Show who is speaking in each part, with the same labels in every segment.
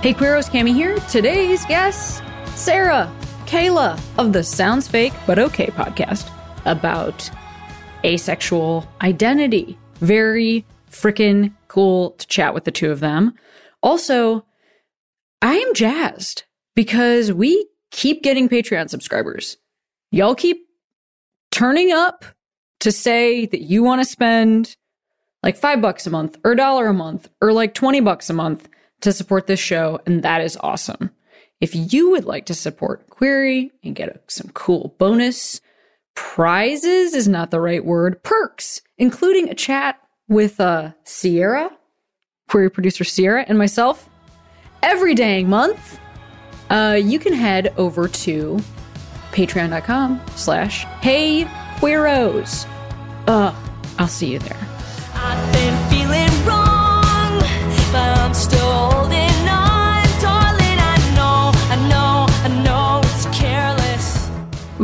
Speaker 1: Hey Queeros, Cami here. Today's guest, Sarah, Kayla of the Sounds Fake But Okay podcast about asexual identity. Very freaking cool to chat with the two of them. Also, I am jazzed because we keep getting Patreon subscribers. Y'all keep turning up to say that you want to spend like five bucks a month or a dollar a month or like 20 bucks a month to support this show, and that is awesome. If you would like to support Queery and get a, some cool bonus prizes is not the right word, perks, including a chat with uh, Sierra, Queery producer Sierra, and myself every dang month, uh, you can head over to patreon.com slash hey queeros. Uh, I'll see you there.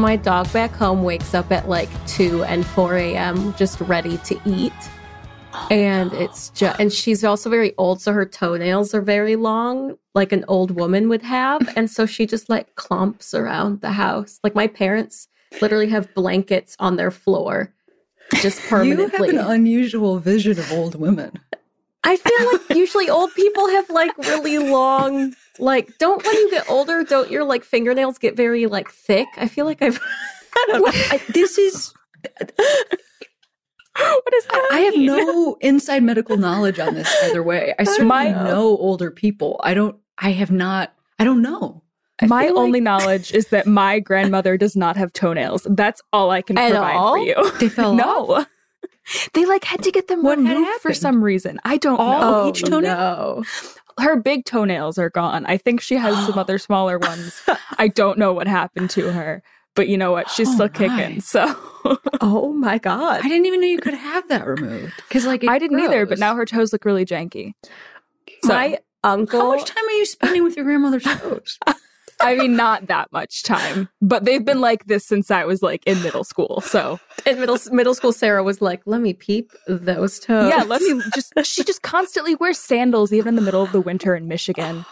Speaker 2: My dog back home wakes up at like 2 and 4 a.m. just ready to eat. and it's just, and she's also very old, so her toenails are very long, like an old woman would have. and so she just like clumps around the house. Like my parents literally have blankets on their floor just permanently.
Speaker 1: You
Speaker 2: permanently.
Speaker 1: have an unusual vision of old women.
Speaker 2: I feel like usually old people have like really long, like, don't when you get older, don't your like fingernails get very like thick? I feel like I've, I don't know.
Speaker 1: I, this is
Speaker 2: what is that?
Speaker 1: I have no inside medical knowledge on this either way. I certainly
Speaker 2: My-
Speaker 1: know older people. I don't. I have not. I don't know. I
Speaker 3: my
Speaker 1: feel like
Speaker 3: only knowledge is that my grandmother does not have toenails. That's all I can
Speaker 2: At
Speaker 3: provide
Speaker 2: all?
Speaker 3: for you.
Speaker 1: They fell
Speaker 3: no. They like had to get them
Speaker 1: What had
Speaker 3: removed for some reason. I don't
Speaker 1: All
Speaker 3: know.
Speaker 1: each toenail?
Speaker 2: no.
Speaker 3: Her big toenails are gone. I think she has some other smaller ones. I don't know what happened to her, but you know what? She's
Speaker 1: Oh
Speaker 3: still
Speaker 1: my.
Speaker 3: kicking. So
Speaker 2: Oh my god.
Speaker 1: I didn't even know you could have that removed because, like, it
Speaker 3: I didn't either, but now her toes look really janky. So
Speaker 2: my uncle
Speaker 1: How much time are you spending with your grandmother's toes?
Speaker 3: I mean, not that much time, but they've been like this since I was like in middle school. So
Speaker 2: in middle middle school Sarah was like, "Let me peep those toes."
Speaker 3: yeah, let me just. She just constantly wears sandals, even in the middle of the winter in Michigan.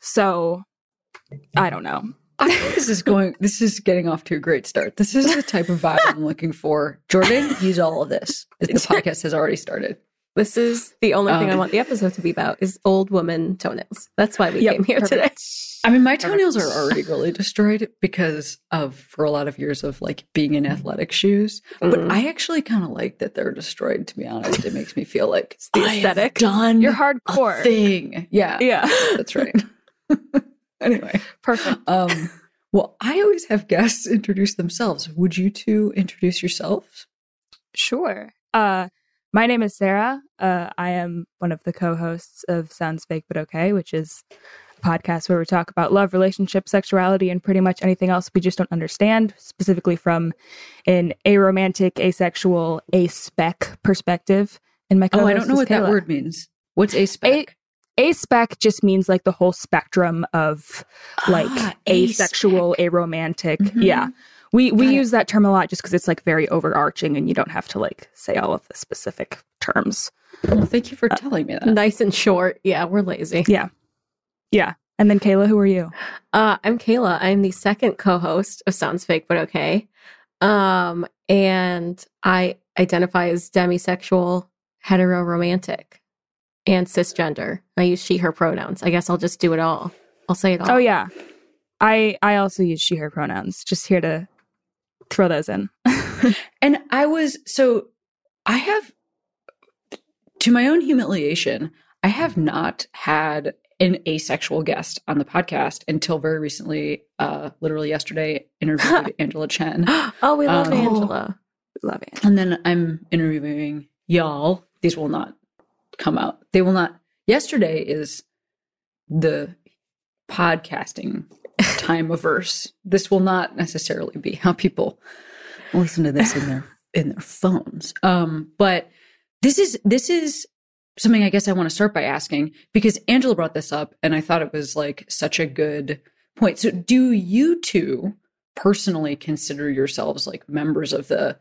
Speaker 3: So I don't know.
Speaker 1: This is going. This is getting off to a great start. This is the type of vibe I'm looking for. Jordan, use all of this. The podcast has already started.
Speaker 2: This is the only thing I
Speaker 1: Um,
Speaker 2: want the episode to be about is old woman tonenails. That's why we
Speaker 3: Yep,
Speaker 2: came here today.
Speaker 1: I mean, my toenails are already really destroyed because of for a lot of years of like being in athletic shoes. But
Speaker 2: Mm.
Speaker 1: I actually kind of like that they're destroyed. To be honest, it makes me feel like it's
Speaker 2: the
Speaker 1: I have
Speaker 2: aesthetic.
Speaker 1: done
Speaker 3: You're
Speaker 1: a
Speaker 3: hardcore.
Speaker 1: thing. Yeah,
Speaker 3: Yeah,
Speaker 1: that's right. anyway,
Speaker 3: perfect.
Speaker 1: um, well, I always have guests introduce themselves. Would you two introduce yourselves?
Speaker 3: Sure. Uh, my name is Sarah. Uh, I am one of the co-hosts of Sounds Fake But Okay, which is a podcast where we talk about love, relationship, sexuality, and pretty much anything else we just don't understand, specifically from an aromantic, asexual, aspec perspective. And my
Speaker 1: Oh, I don't know
Speaker 3: is
Speaker 1: what that word means. What's aspec? A spec
Speaker 3: just means like the whole spectrum of like
Speaker 1: Ah,
Speaker 3: asexual,
Speaker 1: aspec.
Speaker 3: aromantic.
Speaker 1: Mhm.
Speaker 3: Yeah. We we
Speaker 1: Got it.
Speaker 3: use that term a lot just because it's like very overarching and you don't have to like say all of the specific terms.
Speaker 1: Well, thank you for telling me that.
Speaker 2: Nice and short. Yeah, we're lazy.
Speaker 3: Yeah. Yeah. And then Kayla, who are you?
Speaker 2: Uh, I'm Kayla. I'm the second co-host of Sounds Fake But Okay. Um, and I identify as demisexual, heteroromantic, and cisgender. I use she/her pronouns. I guess I'll just do it all. I'll say it all.
Speaker 3: Oh yeah. I I also use she her pronouns. Just here to throw those in.
Speaker 1: And I was so I have to my own humiliation, I have not had an asexual guest on the podcast until very recently. Uh literally yesterday interviewed Angela Chen.
Speaker 2: oh, we love
Speaker 1: Um,
Speaker 2: Angela.
Speaker 3: Love it.
Speaker 1: And then I'm interviewing y'all. These will not come out. They will not. Yesterday is the podcasting time averse. This will not necessarily be how people listen to this in their in their phones. Um, but this is this is something I guess I want to start by asking because Angela brought this up and I thought it was like such a good point. So do you two personally consider yourselves like members of the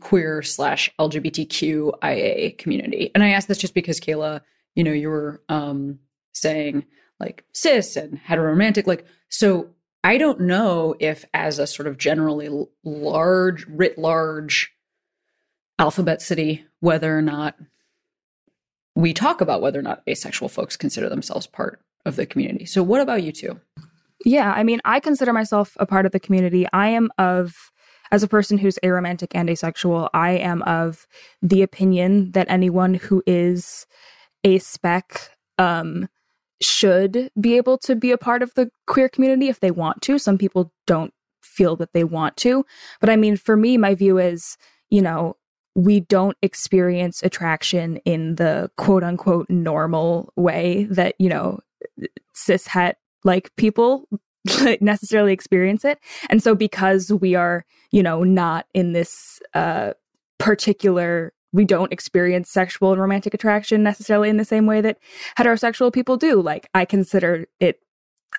Speaker 1: queer slash LGBTQIA community? And I ask this just because Kayla, you know, you were um, saying like cis and heteromantic, like so. I don't know if, as a sort of generally large, writ large alphabet city, whether or not we talk about whether or not asexual folks consider themselves part of the community. So, what about you two?
Speaker 3: Yeah, I mean, I consider myself a part of the community. I am of, as a person who's aromantic and asexual, I am of the opinion that anyone who is aspec um, should be able to be a part of the queer community if they want to. Some people don't feel that they want to. But I mean, for me, my view is, you know, we don't experience attraction in the quote unquote normal way that, you know, cis het like people necessarily experience it. And so because we are, you know, not in this uh particular we don't experience sexual and romantic attraction necessarily in the same way that heterosexual people do. Like I consider it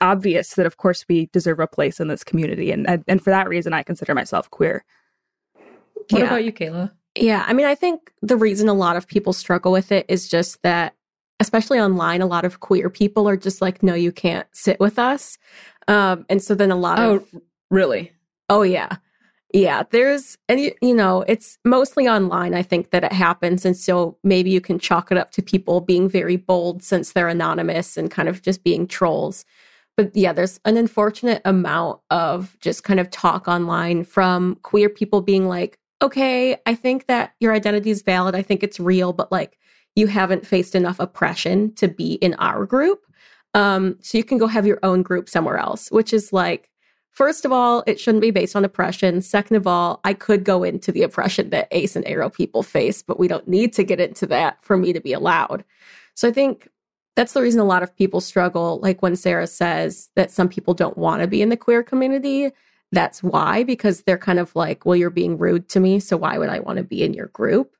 Speaker 3: obvious that of course we deserve a place in this community and and for that reason I consider myself queer.
Speaker 1: What
Speaker 2: Yeah.
Speaker 1: about you, Kayla?
Speaker 2: Yeah, I mean, I think the reason a lot of people struggle with it is just that, especially online, a lot of queer people are just like, no, you can't sit with us. Um, and so then a lot
Speaker 1: Oh,
Speaker 2: of,
Speaker 1: really?
Speaker 2: oh, yeah. Yeah, there's, and you, you know, it's mostly online, I think, that it happens. And so maybe you can chalk it up to people being very bold since they're anonymous and kind of just being trolls. But yeah, there's an unfortunate amount of just kind of talk online from queer people being like, okay, I think that your identity is valid. I think it's real, but like you haven't faced enough oppression to be in our group. Um, so you can go have your own group somewhere else, which is like, first of all, it shouldn't be based on oppression. Second of all, I could go into the oppression that Ace and Aro people face, but we don't need to get into that for me to be allowed. So I think that's the reason a lot of people struggle. Like when Sarah says that some people don't want to be in the queer community, that's why, because they're kind of like, well, you're being rude to me. So why would I want to be in your group?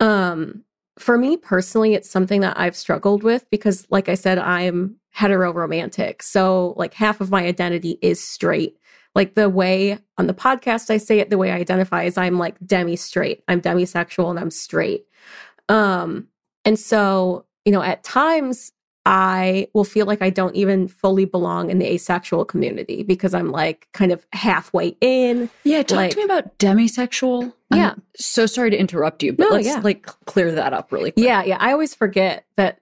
Speaker 2: Um, for me personally, it's something that I've struggled with because, like I said, I'm hetero romantic. So, like, half of my identity is straight. Like, the way on the podcast I say it, the way I identify is I'm like demi straight. I'm demisexual and I'm straight. Um, and so, you know, at times I will feel like I don't even fully belong in the asexual community because I'm like kind of halfway in.
Speaker 1: Yeah, talk
Speaker 2: Like-
Speaker 1: to me about demisexual. I'm
Speaker 2: Yeah.
Speaker 1: so sorry to interrupt you, but
Speaker 2: No,
Speaker 1: let's
Speaker 2: yeah.
Speaker 1: like clear that up really quick.
Speaker 2: Yeah, yeah. I always forget that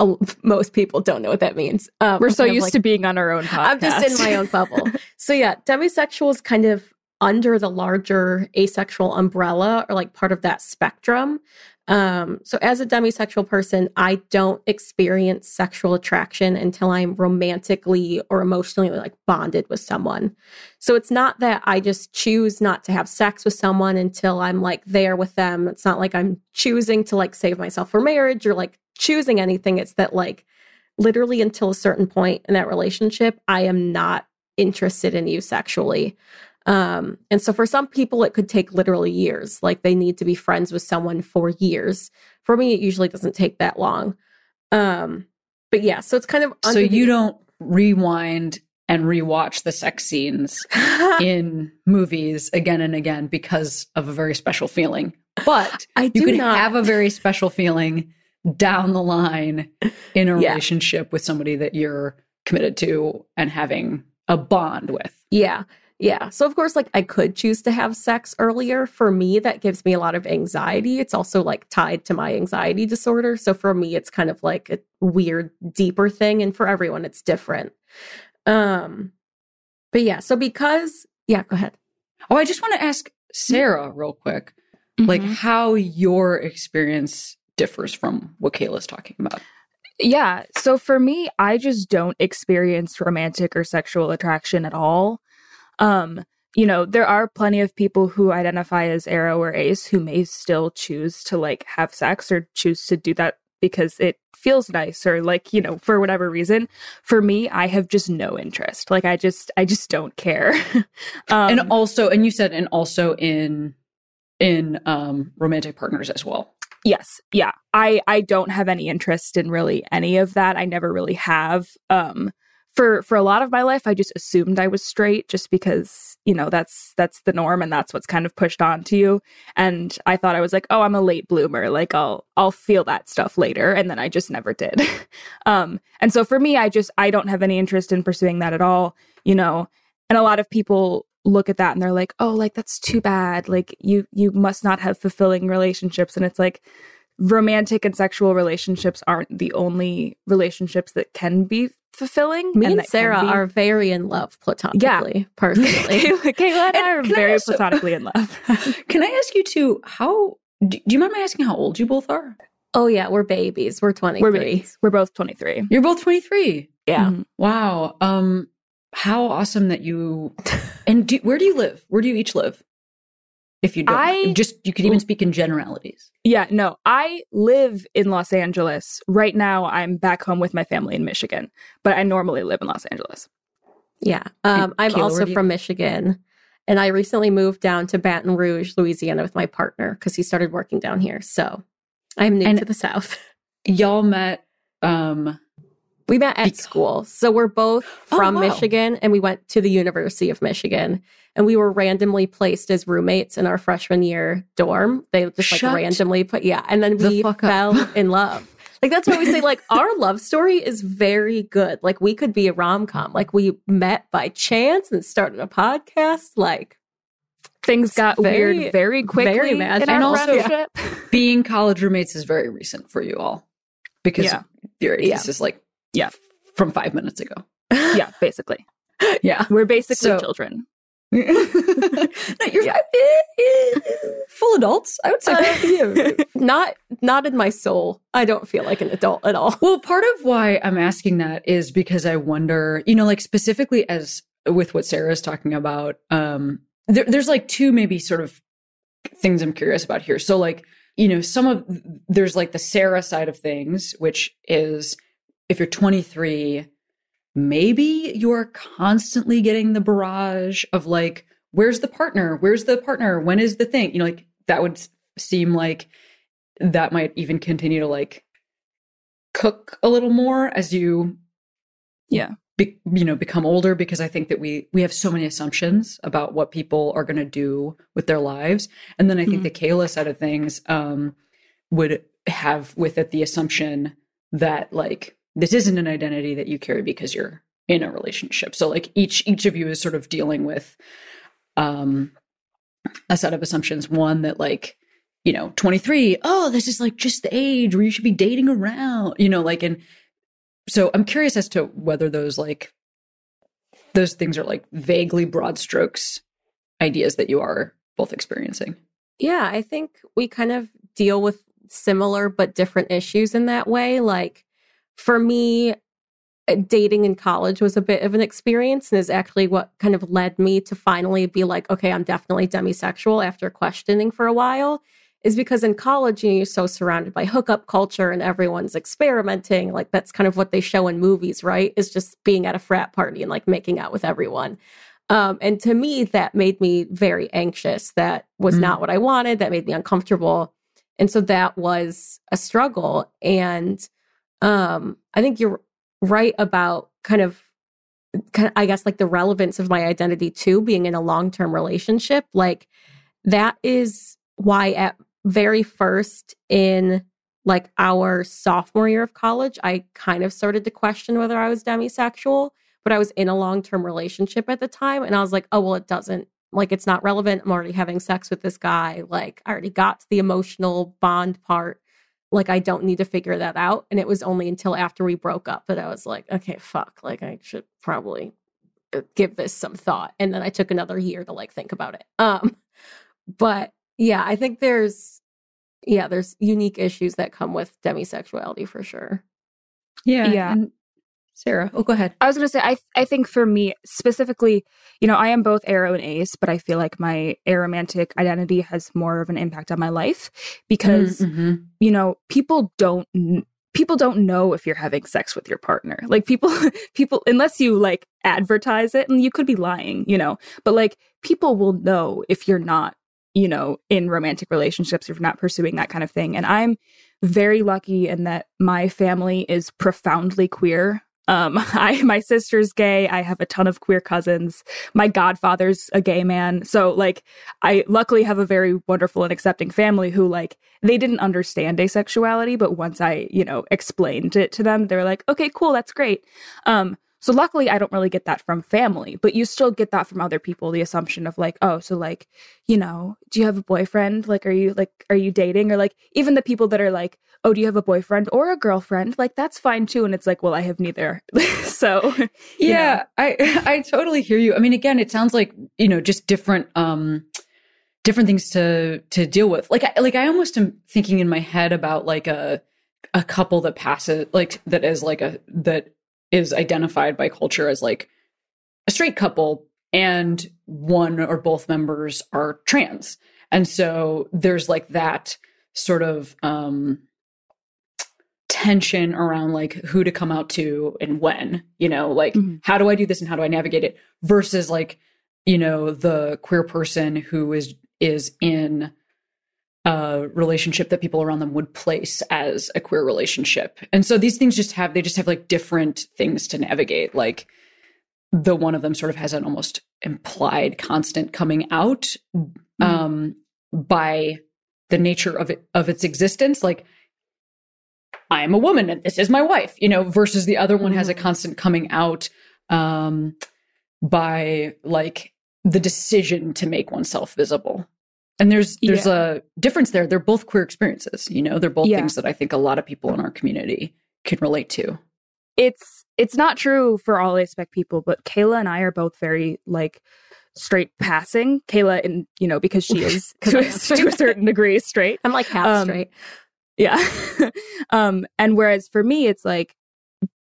Speaker 2: uh, most people don't know what that means. Um,
Speaker 3: We're so used
Speaker 2: like-
Speaker 3: to being on our own podcast.
Speaker 2: I'm just in my own bubble. so yeah, demisexual is kind of under the larger asexual umbrella or like part of that spectrum. Um, so as a demisexual person, I don't experience sexual attraction until I'm romantically or emotionally like bonded with someone. So it's not that I just choose not to have sex with someone until I'm like there with them. It's not like I'm choosing to like save myself for marriage or like choosing anything. It's that like literally until a certain point in that relationship, I am not interested in you sexually. Um, and so for some people, it could take literally years. Like they need to be friends with someone for years. For me, it usually doesn't take that long. Um, but yeah, so it's kind of
Speaker 1: So
Speaker 2: the-
Speaker 1: you don't rewind and rewatch the sex scenes in movies again and again because of a very special feeling. But
Speaker 2: I do
Speaker 1: you can
Speaker 2: not
Speaker 1: have a very special feeling down the line in a
Speaker 2: Yeah.
Speaker 1: relationship with somebody that you're committed to and having a bond with.
Speaker 2: Yeah. Yeah. So, of course, like I could choose to have sex earlier. For me, that gives me a lot of anxiety. It's also like tied to my anxiety disorder. So, for me, it's kind of like a weird, deeper thing. And for everyone, it's different. Um, but yeah. So, because, yeah, go ahead.
Speaker 1: Oh, I just want to ask Sarah real quick, like
Speaker 3: Mhm.
Speaker 1: how your experience differs from what Kayla's talking about.
Speaker 3: Yeah. So for me, I just don't experience romantic or sexual attraction at all. Um, you know, there are plenty of people who identify as aro or ace who may still choose to like have sex or choose to do that because it feels nice or like, you know, for whatever reason. For me, I have just no interest. Like I just I just don't care. um,
Speaker 1: and also, and you said, and also in in um romantic partners as well.
Speaker 3: Yes. Yeah. I I don't have any interest in really any of that. I never really have. Um for for a lot of my life I just assumed I was straight just because, you know, that's that's the norm and that's what's kind of pushed onto you. And I thought I was like, "Oh, I'm a late bloomer. Like I'll I'll feel that stuff later." And then I just never did. um and so for me, I just I don't have any interest in pursuing that at all, you know. And a lot of people look at that and they're like, "Oh, like that's too bad. Like you you must not have fulfilling relationships." And it's like romantic and sexual relationships aren't the only relationships that can be fulfilling.
Speaker 2: Me and,
Speaker 3: that can
Speaker 2: Sarah
Speaker 3: be-
Speaker 2: are very in love platonically, personally.
Speaker 3: Kayla, Kayla and I are
Speaker 1: can I
Speaker 3: very
Speaker 1: also-
Speaker 3: platonically in love.
Speaker 1: Can I ask you too? How do, do you mind me asking how old you both are?
Speaker 2: oh yeah, we're babies. We're 23.
Speaker 3: We're babies. We're both 23.
Speaker 1: You're both twenty three.
Speaker 2: Yeah.
Speaker 3: Mhm.
Speaker 1: Wow. Um, how awesome that you and do, where do you live? Where do you each live? If you don't,
Speaker 3: I-
Speaker 1: just you could even speak in generalities.
Speaker 3: Yeah, no, I live in Los Angeles. Right now, I'm back home with my family in Michigan, but I normally live in Los Angeles.
Speaker 2: Yeah. Um, I'm
Speaker 1: Kayla,
Speaker 2: also
Speaker 1: do you-
Speaker 2: from Michigan. And I recently moved down to Baton Rouge, Louisiana with my partner because he started working down here. So I'm new
Speaker 1: And-
Speaker 2: to the South.
Speaker 1: Y'all met. Um,
Speaker 2: We met at
Speaker 1: Bec-
Speaker 2: school. So we're both
Speaker 1: Oh,
Speaker 2: from
Speaker 1: wow.
Speaker 2: Michigan and we went to the University of Michigan. And we were randomly placed as roommates in our freshman year dorm. They just like randomly put, yeah. And then we
Speaker 1: fuck up.
Speaker 2: fell in love. Like that's why we say like our love story is very good. Like we could be a rom com. Like we met by chance and started a podcast. Like
Speaker 3: Things got
Speaker 2: very-
Speaker 3: weird very quickly
Speaker 2: very
Speaker 3: in
Speaker 2: magic.
Speaker 1: And also-
Speaker 3: friendship.
Speaker 1: being college roommates is very recent for you all because
Speaker 3: Yeah.
Speaker 1: your ages
Speaker 2: Yeah.
Speaker 1: is like
Speaker 3: Yeah.
Speaker 1: from five minutes ago.
Speaker 3: yeah, basically,
Speaker 1: Yeah.
Speaker 3: we're basically
Speaker 1: So-
Speaker 3: children.
Speaker 1: no, you're
Speaker 3: Yeah.
Speaker 1: eh, eh, full adults. I would say.
Speaker 2: Uh, not not in my soul. I don't feel like an adult at all.
Speaker 1: Well, part of why I'm asking that is because I wonder, you know, like specifically as with what Sarah is talking about, um, there, there's like two maybe sort of things I'm curious about here. So, like, you know, some of there's like the Sarah side of things, which is if you're 23, maybe you're constantly getting the barrage of like, where's the partner? Where's the partner? When is the thing? You know, like that would seem like that might even continue to like cook a little more as you
Speaker 3: Yeah.
Speaker 1: be, you know become older because i think that we we have so many assumptions about what people are going to do with their lives and then i think
Speaker 3: Mhm.
Speaker 1: the kayla side of things um would have with it the assumption that like this isn't an identity that you carry because you're in a relationship. So like each each of you is sort of dealing with um a set of assumptions. One that like you know 23 oh this is like just the age where you should be dating around you know like and so i'm curious as to whether those like those things are like vaguely broad strokes ideas that you are both experiencing.
Speaker 2: Yeah, I think we kind of deal with similar but different issues in that way. Like for me, uh, dating in college was a bit of an experience and is actually what kind of led me to finally be like, okay, I'm definitely demisexual after questioning for a while. Is because in college, you know, you're so surrounded by hookup culture and everyone's experimenting. Like that's kind of what they show in movies, right? Is just being at a frat party and like making out with everyone. Um, and to me, that made me very anxious. That was
Speaker 1: Mm.
Speaker 2: not what I wanted. That made me uncomfortable. And so that was a struggle. And um, I think you're right about kind of, kind of, I guess, like the relevance of my identity too, being in a long term relationship. Like that is why at very first in like our sophomore year of college, I kind of started to question whether I was demisexual but I was in a long term relationship at the time. And I was like, oh, well, it doesn't, like, it's not relevant. I'm already having sex with this guy. Like, I already got to the emotional bond part. Like, I don't need to figure that out. And it was only until after we broke up that I was like, okay, fuck. Like, I should probably uh, give this some thought. And then I took another year to like think about it. Um, but yeah, I think there's, yeah, there's unique issues that come with demisexuality for sure.
Speaker 1: yeah
Speaker 3: Yeah.
Speaker 1: and sarah oh go ahead
Speaker 3: I was going to say, I I think for me specifically, you know, I am both aro and ace, but I feel like my aromantic identity has more of an impact on my life because
Speaker 1: Mhm.
Speaker 3: you know people don't people don't know if you're having sex with your partner. Like people people unless you like advertise it and you could be lying, you know. But like people will know if you're not, you know, in romantic relationships if you're not pursuing that kind of thing. And I'm very lucky in that my family is profoundly queer. Um, I my sister's gay. I have a ton of queer cousins. My godfather's a gay man. So like I luckily have a very wonderful and accepting family who like they didn't understand asexuality, but once I, you know, explained it to them, they were like, okay, cool, that's great. Um, so luckily I don't really get that from family, but you still get that from other people, the assumption of like, oh, so like, you know, do you have a boyfriend? Like are you like are you dating? Or like even the people that are like, oh, do you have a boyfriend or a girlfriend? Like that's fine too. And it's like, well, I have neither. so
Speaker 1: Yeah,
Speaker 3: know.
Speaker 1: I I totally hear you. I mean, again, it sounds like you know just different um different things to to deal with. Like I, like I almost am thinking in my head about like a a couple that passes like that is like a that is identified by culture as like a straight couple and one or both members are trans. And so there's like that sort of um tension around like who to come out to and when, you know, like
Speaker 3: Mhm.
Speaker 1: how do I do this and how do I navigate it versus like, you know, the queer person who is is in a relationship that people around them would place as a queer relationship. And so these things just have they just have like different things to navigate. Like the one of them sort of has an almost implied constant coming out um by the nature of it of its existence like i am a woman and this is my wife you know versus the other one has a
Speaker 2: Mhm.
Speaker 1: constant coming out um by like the decision to make oneself visible and there's there's a difference there they're both queer experiences you know they're both
Speaker 3: Yeah.
Speaker 1: things that i think a lot of people in our community can relate to
Speaker 3: it's it's not true for all aspec people, but Kayla and I are both very like straight passing. Kayla, and you know, because she is to, a, to a certain degree straight.
Speaker 2: I'm like half
Speaker 3: Um,
Speaker 2: straight.
Speaker 3: Yeah. um, and whereas for me, it's like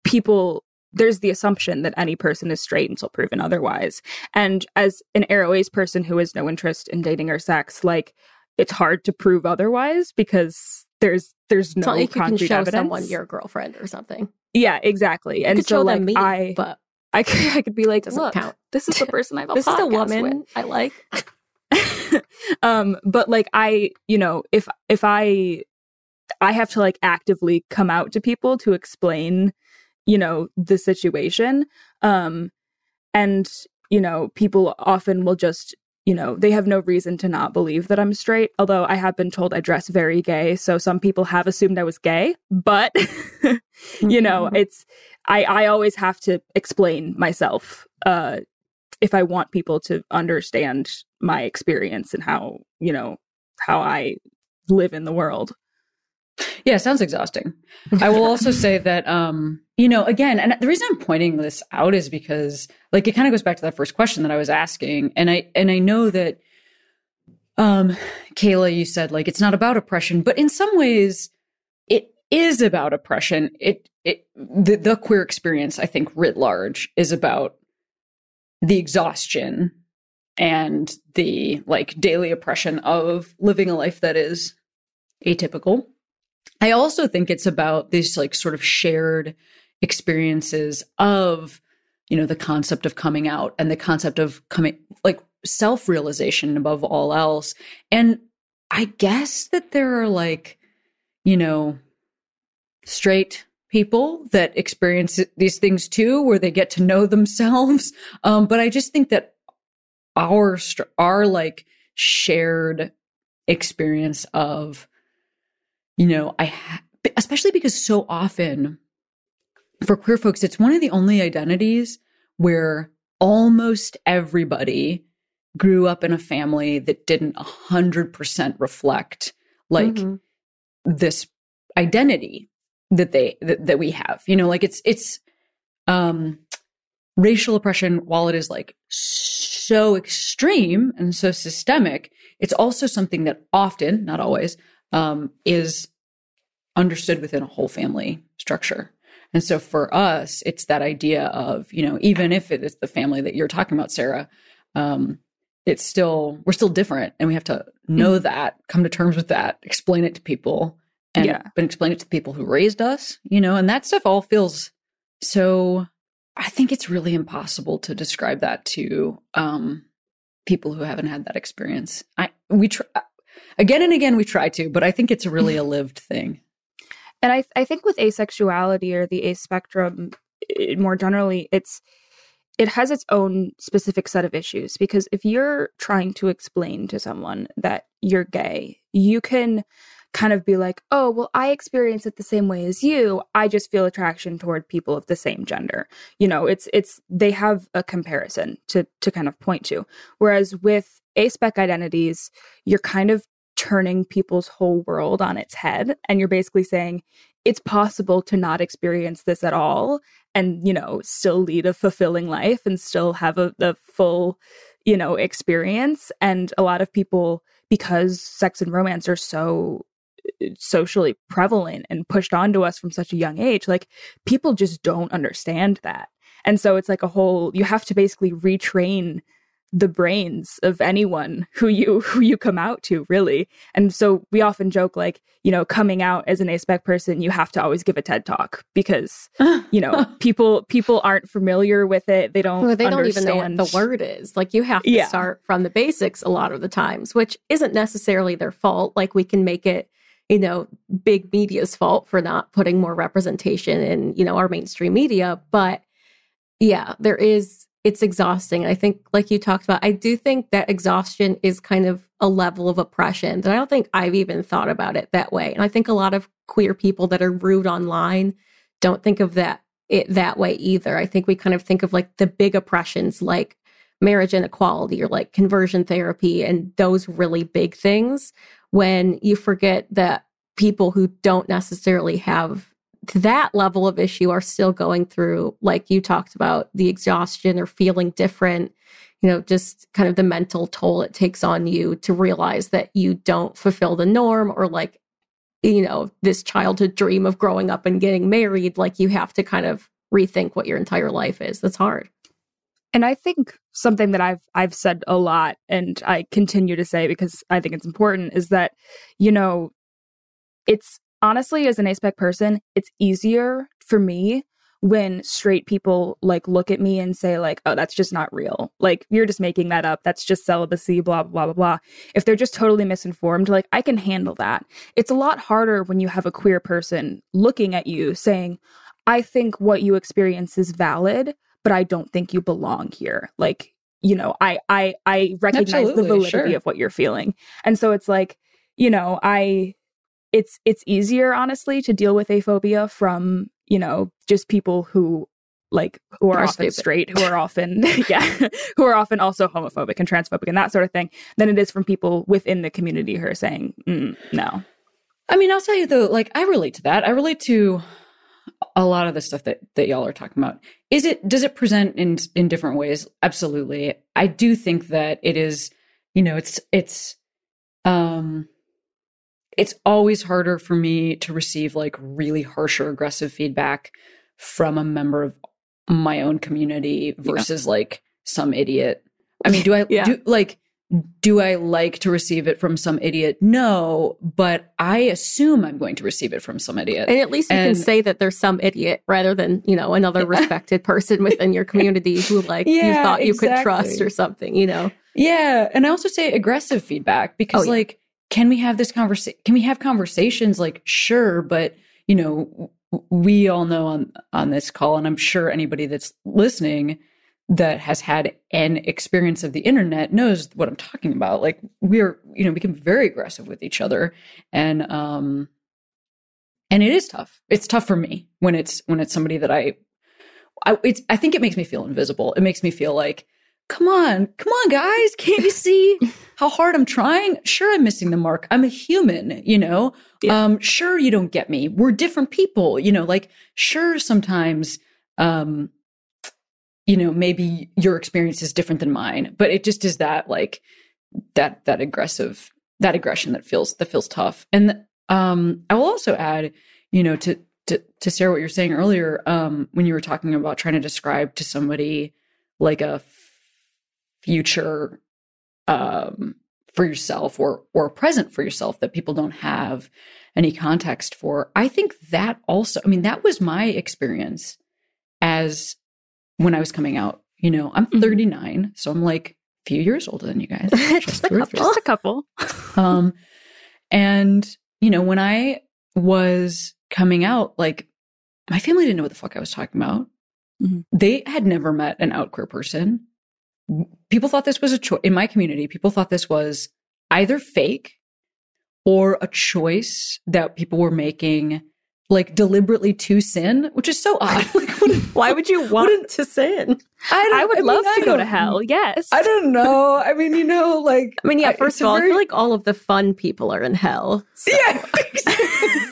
Speaker 3: people, there's the assumption that any person is straight until proven otherwise. And as an aroace person who has no interest in dating or sex, like it's hard to prove otherwise because there's there's no
Speaker 2: like you can show
Speaker 3: evidence.
Speaker 2: someone your girlfriend or something.
Speaker 3: yeah, exactly.
Speaker 2: You
Speaker 3: And so like
Speaker 2: me,
Speaker 3: I,
Speaker 2: but
Speaker 3: I could, I could be like, look,
Speaker 2: count.
Speaker 3: this is the person I have
Speaker 2: This is a
Speaker 3: podcast with."
Speaker 2: woman I like.
Speaker 3: um but like i you know if if i i have to like actively come out to people to explain you know the situation um and you know people often will just you know they have no reason to not believe that i'm straight although i have been told i dress very gay so some people have assumed i was gay but you know it's i i always have to explain myself uh if i want people to understand my experience and how you know how i live in the world
Speaker 1: Yeah, sounds exhausting. I will also say that, um, you know, again, and the reason I'm pointing this out is because, like, it kind of goes back to that first question that I was asking, and I and I know that, um, Kayla, you said like it's not about oppression, but in some ways, it is about oppression. It it the, the queer experience, I think, writ large, is about the exhaustion and the like daily oppression of living a life that is atypical. I also think it's about these like sort of shared experiences of, you know, the concept of coming out and the concept of coming, like self realization above all else. And I guess that there are like, you know, straight people that experience these things too, where they get to know themselves. Um, but I just think that our, our like shared experience of, you know, I, ha- especially because so often for queer folks, it's one of the only identities where almost everybody grew up in a family that didn't 100% reflect like
Speaker 2: Mhm.
Speaker 1: this identity that they that, that we have you know like it's it's um racial oppression while it is like so extreme and so systemic it's also something that often not always um is understood within a whole family structure and so for us it's that idea of you know even if it is the family that you're talking about sarah um it's still we're still different and we have to know that come to terms with that explain it to people and
Speaker 3: Yeah.
Speaker 1: been explaining it to the people who raised us, you know, and that stuff all feels so I think it's really impossible to describe that to um people who haven't had that experience. I we try again and again we try to, but I think it's really a lived thing.
Speaker 3: And I I think with asexuality or the ace spectrum more generally, it's it has its own specific set of issues because if you're trying to explain to someone that you're gay, you can kind of be like, "Oh, well, I experience it the same way as you. I just feel attraction toward people of the same gender." You know, it's it's they have a comparison to to kind of point to. Whereas with aspec identities, you're kind of turning people's whole world on its head and you're basically saying it's possible to not experience this at all and you know still lead a fulfilling life and still have a the full you know experience. And a lot of people because sex and romance are so uh, socially prevalent and pushed onto us from such a young age like people just don't understand that. And so it's like a whole you have to basically retrain the brains of anyone who you who you come out to really and so we often joke like you know coming out as an aspec person you have to always give a ted talk because you know people people aren't familiar with it they don't
Speaker 2: Well, they don't even know what the word is. Like you have to
Speaker 3: Yeah.
Speaker 2: start from the basics a lot of the times, which isn't necessarily their fault. Like we can make it, you know, big media's fault for not putting more representation in, you know, our mainstream media. But yeah, there is it's exhausting. I think like you talked about, I do think that exhaustion is kind of a level of oppression that I don't think I've even thought about it that way. And I think a lot of queer people that are rude online don't think of that it that way either. I think we kind of think of like the big oppressions like marriage inequality or like conversion therapy and those really big things when you forget that people who don't necessarily have that level of issue are still going through like you talked about the exhaustion or feeling different you know just kind of the mental toll it takes on you to realize that you don't fulfill the norm or like you know this childhood dream of growing up and getting married like you have to kind of rethink what your entire life is. That's hard.
Speaker 3: And I think something that I've I've said a lot and I continue to say because I think it's important is that you know it's honestly as an aspec person it's easier for me when straight people like look at me and say like oh that's just not real like you're just making that up that's just celibacy blah blah blah blah if they're just totally misinformed like I can handle that it's a lot harder when you have a queer person looking at you saying I think what you experience is valid but I don't think you belong here. Like, you know, I I I recognize
Speaker 1: Absolutely,
Speaker 3: the validity
Speaker 1: sure.
Speaker 3: of what you're feeling. And so it's like, you know, I it's it's easier honestly to deal with aphobia from, you know, just people who like who are,
Speaker 2: Are
Speaker 3: often
Speaker 2: stupid.
Speaker 3: straight, who are often yeah, who are often also homophobic and transphobic and that sort of thing, than it is from people within the community who are saying, mm, no.
Speaker 1: I mean, I'll tell you though, like I relate to that. I relate to a lot of the stuff that that y'all are talking about. Is it does it present in in different ways? Absolutely. I do think that it is, you know, it's it's um it's always harder for me to receive like really harsh or aggressive feedback from a member of my own community versus like some idiot. I mean, do I
Speaker 2: Yeah.
Speaker 1: do like do I like to receive it from some idiot? No, but I assume I'm going to receive it from some idiot.
Speaker 2: and at least you
Speaker 1: And-
Speaker 2: can say that there's some idiot rather than you know another respected person within your community who like you thought you could trust or something you know
Speaker 1: Yeah, and I also say aggressive feedback because
Speaker 2: Oh, yeah.
Speaker 1: like can we have this conversation can we have conversations like sure, but you know we all know on on this call and I'm sure anybody that's listening that has had an experience of the internet knows what I'm talking about. Like we're you know become very aggressive with each other and um and it is tough. It's tough for me when it's when it's somebody that I I, it's, I think it makes me feel invisible. It makes me feel like, come on, come on, guys, can't you see how hard I'm trying? Sure, I'm missing the mark. I'm a human, you know.
Speaker 2: Yeah.
Speaker 1: Um, sure, you don't get me. We're different people, you know. Like, sure, sometimes, um, you know, maybe your experience is different than mine, but it just is that like that that aggressive that aggression that feels that feels tough. And um, I will also add, you know, to to to Sarah, what you're saying earlier, um, when you were talking about trying to describe to somebody like a future um for yourself or or present for yourself that people don't have any context for. I think that also, I mean, that was my experience as when I was coming out. You know, I'm
Speaker 3: Mhm.
Speaker 1: 39, so I'm like a few years older than you guys.
Speaker 2: Just a
Speaker 1: or three.
Speaker 2: couple.
Speaker 3: Just a couple.
Speaker 1: Um, and you know, when I was coming out, like my family didn't know what the fuck I was talking about.
Speaker 3: Mhm.
Speaker 1: They had never met an out queer person. People thought this was a choice in my community. People thought this was either fake or a choice that people were making, like deliberately to sin, which is so odd. Like, what,
Speaker 2: Why would you want to sin?
Speaker 1: I,
Speaker 3: I would
Speaker 1: mean,
Speaker 3: love
Speaker 1: I
Speaker 3: to go to hell. Yes.
Speaker 1: I don't know. I mean, you know, like
Speaker 2: I mean, yeah, first
Speaker 1: it's
Speaker 2: of all, I feel like all of the fun people are in hell. So
Speaker 1: yeah.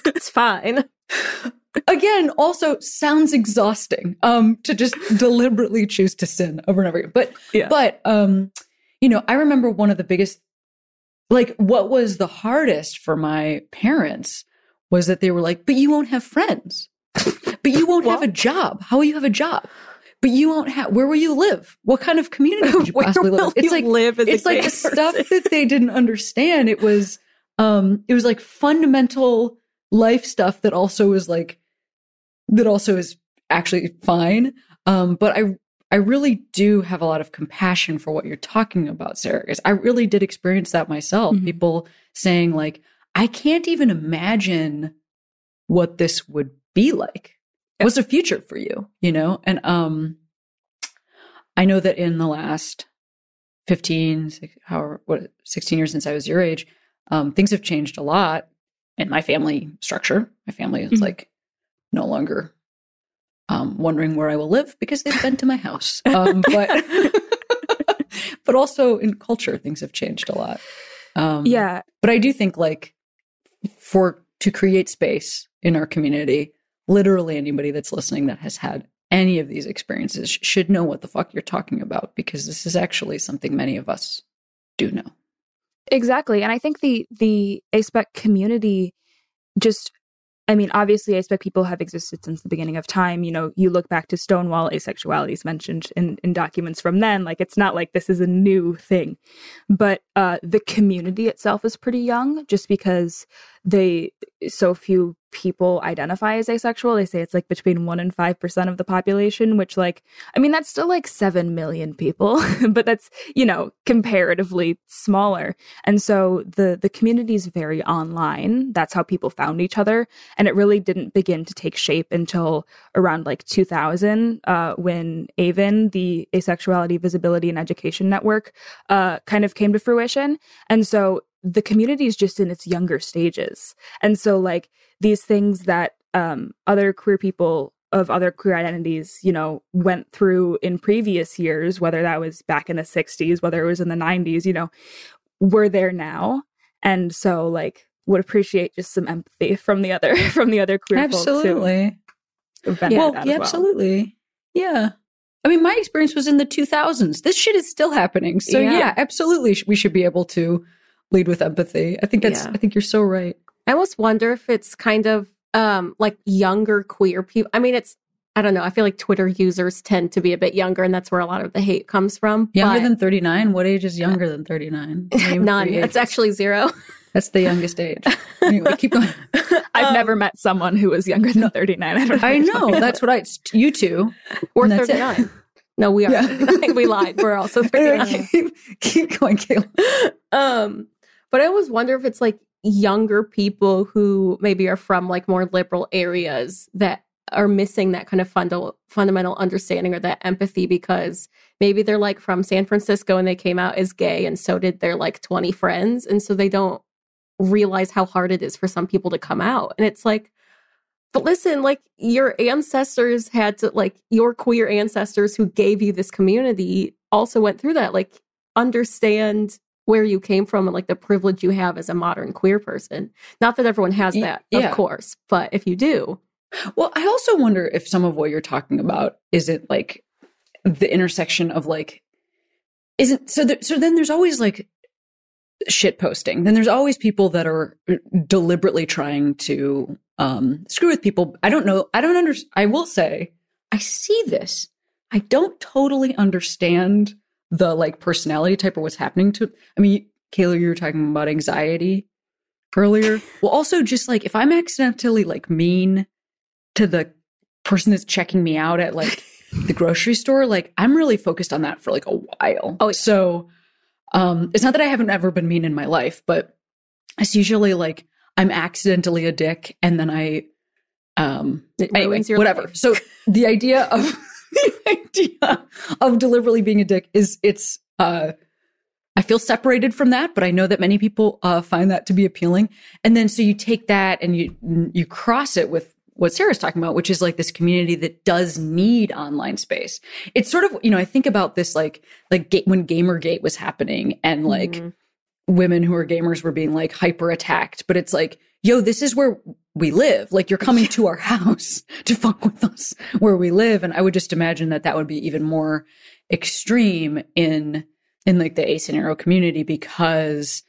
Speaker 2: it's fine.
Speaker 1: Again also sounds exhausting um to just deliberately choose to sin over and over again. But
Speaker 2: Yeah.
Speaker 1: but um you know i remember one of the biggest like what was the hardest for my parents was that they were like but you won't have friends. But you won't have a job. How will you have a job? But you won't have where will you live? What kind of community would you possibly live it's like
Speaker 2: live as a
Speaker 1: it's like the stuff that they didn't understand. It was um it was like fundamental life stuff that also was like that also is actually fine. Um but i i really do have a lot of compassion for what you're talking about sarah because i really did experience that myself.
Speaker 3: Mhm.
Speaker 1: people saying like i can't even imagine what this would be like. What's the future for you? You know? And um i know that in the last 15 six, however what 16 years since i was your age um, things have changed a lot in my family structure. My family is
Speaker 3: Mhm.
Speaker 1: like no longer um, wondering where i will live because they've been to my house um, but but also in culture things have changed a lot um,
Speaker 3: yeah.
Speaker 1: but I do think like for to create space in our community, literally anybody that's listening that has had any of these experiences should know what the fuck you're talking about because this is actually something many of us do know.
Speaker 3: Exactly. And I think the the ASPEC community just I mean, obviously ASPEC people have existed since the beginning of time. You know, you look back to Stonewall, asexuality is mentioned in, in documents from then. Like it's not like this is a new thing. But uh the community itself is pretty young just because they so few people identify as asexual. They say it's like between one and five percent of the population, which like I mean that's still like seven million people, but that's, you know, comparatively smaller. And so the the community is very online. That's how people found each other, and it really didn't begin to take shape until around like 2000, uh, when AVEN, the Asexuality Visibility and Education Network, uh, kind of came to fruition. And so the community is just in its younger stages, and so like these things that um, other queer people of other queer identities, you know, went through in previous years, whether that was back in the 60s, whether it was in the 90s, you know, we're there now. And so like would appreciate just some empathy from the other from the other queer folks
Speaker 1: Absolutely.
Speaker 3: have
Speaker 1: well, yeah,
Speaker 3: well.
Speaker 1: absolutely. Yeah. I mean, my experience was in the 2000s. This shit is still happening. So
Speaker 2: Yeah.
Speaker 1: yeah, absolutely we should be able to lead with empathy. I think that's
Speaker 2: Yeah.
Speaker 1: I think you're so right.
Speaker 2: I almost wonder if it's kind of um like younger queer people. I mean, it's I don't know. I feel like Twitter users tend to be a bit younger, and that's where a lot of the hate comes from.
Speaker 1: Younger
Speaker 2: but-
Speaker 1: than 39? What age is younger than 39?
Speaker 2: None.
Speaker 1: three
Speaker 2: It's actually zero.
Speaker 1: That's the youngest age. Anyway, keep going.
Speaker 3: I've
Speaker 2: Um,
Speaker 3: never met someone who was younger than 39. I don't know.
Speaker 1: I know. That's what I, it's you two.
Speaker 2: We're
Speaker 1: And that's it.
Speaker 2: 39. No, we are.
Speaker 1: Yeah.
Speaker 2: 39. we lied. We're also 39.
Speaker 1: Anyway, keep, keep going, Kayla.
Speaker 2: um but i always wonder if it's like younger people who maybe are from like more liberal areas that are missing that kind of funda- fundamental understanding or that empathy because maybe they're like from san francisco and they came out as gay and so did their like 20 friends. And so they don't realize how hard it is for some people to come out. And it's like but listen like your ancestors had to like your queer ancestors who gave you this community also went through that. Like understand where you came from and like the privilege you have as a modern queer person. Not that everyone has that,
Speaker 1: yeah.
Speaker 2: of course, but if you do,
Speaker 1: Well, I also wonder if some of what you're talking about isn't like the intersection of like, isn't so. There, so then there's always like shit posting. Then there's always people that are deliberately trying to um, screw with people. I don't know. I don't understand. I will say I see this. I don't totally understand the like personality type or what's happening to. I mean, Kayla, you were talking about anxiety earlier. well, also just like if I'm accidentally like mean to the person that's checking me out at like the grocery store, like I'm really focused on that for like a while.
Speaker 2: Oh, yeah.
Speaker 1: so um it's not that I haven't ever been mean in my life, but it's usually like I'm accidentally a dick and then I um anyway, whatever.
Speaker 2: life.
Speaker 1: So the idea of the idea of deliberately being a dick is it's uh I feel separated from that, but I know that many people uh, find that to be appealing. And then so you take that and you you cross it with what Sarah's talking about, which is like this community that does need online space. It's sort of you know I think about this like like when GamerGate was happening and like
Speaker 2: Mhm.
Speaker 1: Women who are gamers were being like hyper attacked, but it's like, yo, this is where we live. Like you're coming to our house to fuck with us where we live. And I would just imagine that that would be even more extreme in, in like the A scenario community because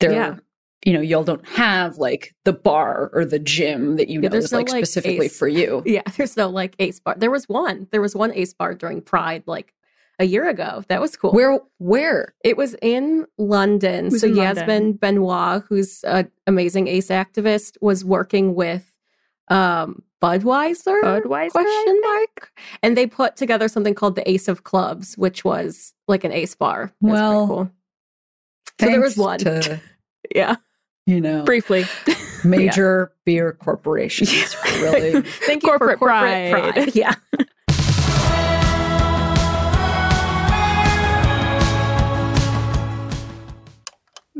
Speaker 1: there,
Speaker 2: Yeah.
Speaker 1: you know, y'all don't have like the bar or the gym that you
Speaker 2: Yeah,
Speaker 1: know is
Speaker 2: no,
Speaker 1: like
Speaker 2: like,
Speaker 1: specifically
Speaker 2: ace.
Speaker 1: for you.
Speaker 2: Yeah, there's no like ace bar. There was one. There was one ace bar during Pride like a year ago. That was cool.
Speaker 1: Where, where?
Speaker 2: It was in London.
Speaker 3: Was
Speaker 2: so
Speaker 3: in
Speaker 2: Yasmin
Speaker 3: London.
Speaker 2: Benoit, who's an amazing ace activist, was working with um Budweiser.
Speaker 3: Budweiser,
Speaker 2: question mark. And they put together something called the Ace of Clubs, which was like an ace bar.
Speaker 1: Well,
Speaker 2: cool. So there was one.
Speaker 1: to,
Speaker 2: Yeah.
Speaker 1: you know,
Speaker 3: Briefly.
Speaker 1: major beer corporations really
Speaker 2: Thank you
Speaker 3: Corporate
Speaker 2: for corporate
Speaker 3: pride.
Speaker 2: pride. Yeah.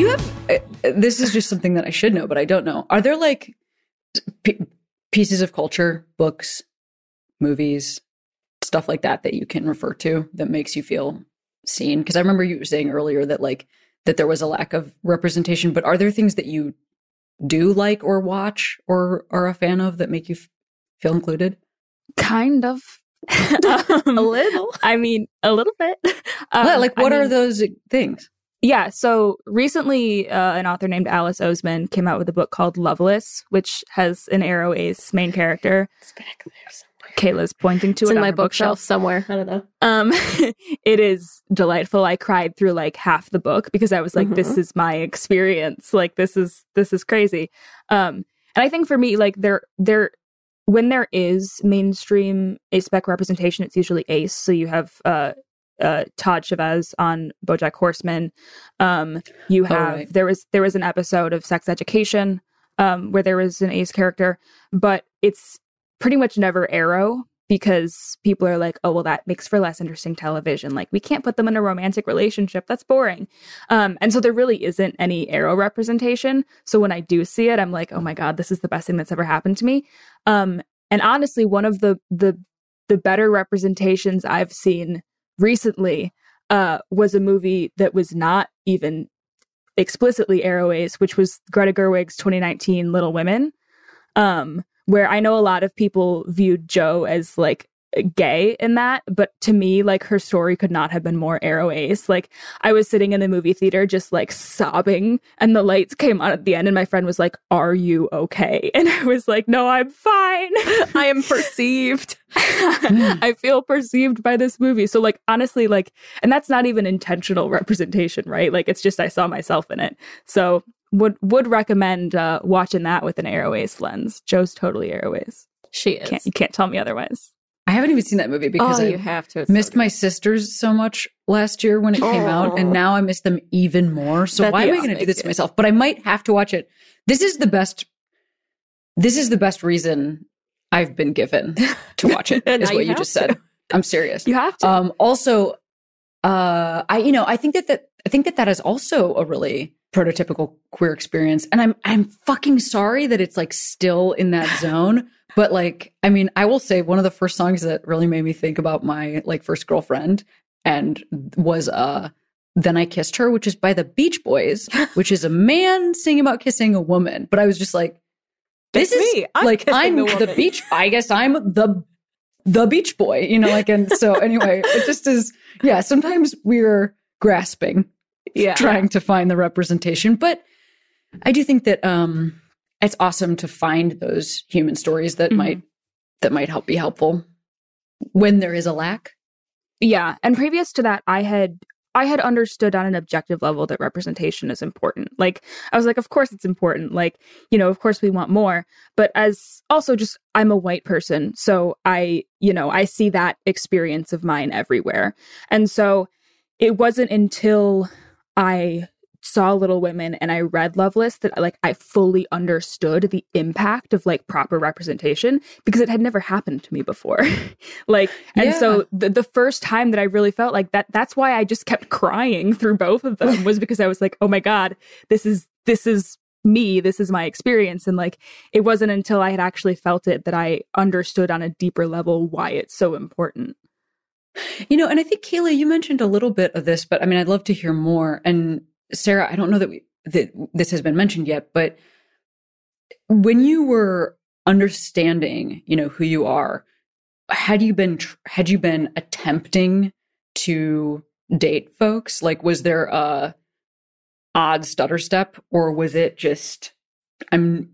Speaker 1: Do you have? uh, This is just something that I should know, but I don't know. Are there like p- pieces of culture, books, movies, stuff like that that you can refer to that makes you feel seen? Because I remember you saying earlier that like that there was a lack of representation, but are there things that you do like or watch or are a fan of that make you f- feel included?
Speaker 3: Kind of. Um,
Speaker 2: A little.
Speaker 3: I mean, a little bit. Um,
Speaker 1: like,
Speaker 3: I
Speaker 1: what are
Speaker 3: mean,
Speaker 1: those things?
Speaker 3: Yeah. So recently, uh, an author named Alice Oseman came out with a book called Loveless, which has an Aro Ace main character.
Speaker 2: It's back there somewhere.
Speaker 3: Kayla's pointing to
Speaker 2: It's
Speaker 3: it
Speaker 2: in
Speaker 3: on
Speaker 2: my
Speaker 3: her
Speaker 2: bookshelf somewhere. I don't know.
Speaker 3: Um, it is delightful. I cried through like half the book because I was like, "This
Speaker 2: Mhm.
Speaker 3: is my experience. Like, this is this is crazy." Um, and I think for me, like there there when there is mainstream ace spec representation, it's usually ace. So you have uh uh Todd Chavez on BoJack Horseman. Um, you have
Speaker 1: right.
Speaker 3: there was there was an episode of Sex Education um where there was an ace character, but it's pretty much never Aro because people are like, oh, well, that makes for less interesting television. Like, we can't put them in a romantic relationship. That's boring. Um, and so there really isn't any Aro representation. So when I do see it, I'm like, oh my God, this is the best thing that's ever happened to me. Um, and honestly, one of the the the better representations I've seen recently uh, was a movie that was not even explicitly Aro Ace, which was Greta Gerwig's 2019 Little Women. Um, where I know a lot of people viewed Jo as like gay in that, but to me, like her story could not have been more aro ace. Like I was sitting in the movie theater just like sobbing, and the lights came on at the end, and my friend was like, Are you okay? And I was like, No, I'm fine.
Speaker 2: I am perceived.
Speaker 3: I feel perceived by this movie. So like honestly, like and that's not even intentional representation, right? Like it's just I saw myself in it. So would would recommend uh watching that with an aro ace lens. Jo's totally aro ace.
Speaker 2: She is.
Speaker 3: Can't you can't tell me otherwise.
Speaker 1: I haven't even seen that movie because
Speaker 2: oh,
Speaker 1: I
Speaker 2: have to. It's so
Speaker 1: missed
Speaker 2: good.
Speaker 1: my sisters so much last year when it came out, and
Speaker 2: Oh.
Speaker 1: now I miss them even more. So
Speaker 2: That'd
Speaker 1: why am I going to do this to myself? But I might have to watch it. This is the best. This is the best reason I've been given to watch it. Is what
Speaker 2: you
Speaker 1: you just
Speaker 2: to.
Speaker 1: said. I'm serious.
Speaker 3: You have to.
Speaker 1: Um, also, uh, I you know I think that that I think that that is also a really prototypical queer experience, and I'm I'm fucking sorry that it's like still in that zone. But like, I mean, I will say one of the first songs that really made me think about my like first girlfriend and was uh then I kissed her, which is by the Beach Boys, which is a man singing about kissing a woman. But I was just like, this
Speaker 2: It's
Speaker 1: is
Speaker 2: me. I'm
Speaker 1: like I'm
Speaker 2: the
Speaker 1: the, beach. I guess I'm the the beach boy, you know, like and so anyway, it just is yeah, sometimes we're grasping,
Speaker 2: Yeah.
Speaker 1: trying to find the representation. But I do think that um it's awesome to find those human stories that
Speaker 3: Mhm.
Speaker 1: might that might help be helpful when there is a lack.
Speaker 3: Yeah, and previous to that, I had I had understood on an objective level that representation is important. Like I was like, of course it's important. Like you know, of course we want more. But as also just I'm a white person, so I you know I see that experience of mine everywhere, and so it wasn't until I saw Little Women and I read Loveless that like I fully understood the impact of like proper representation because it had never happened to me before. like and
Speaker 1: Yeah.
Speaker 3: so the, the first time that I really felt like that that's why I just kept crying through both of them was because I was like, "Oh my god, this is this is me, this is my experience." And like it wasn't until I had actually felt it that I understood on a deeper level why it's so important.
Speaker 1: You know, and I think Kayla, you mentioned a little bit of this, but I mean, I'd love to hear more. And Sarah, I don't know that we that this has been mentioned yet, but when you were understanding, you know, who you are, had you been had you been attempting to date folks? Like, was there a odd stutter step, or was it just I'm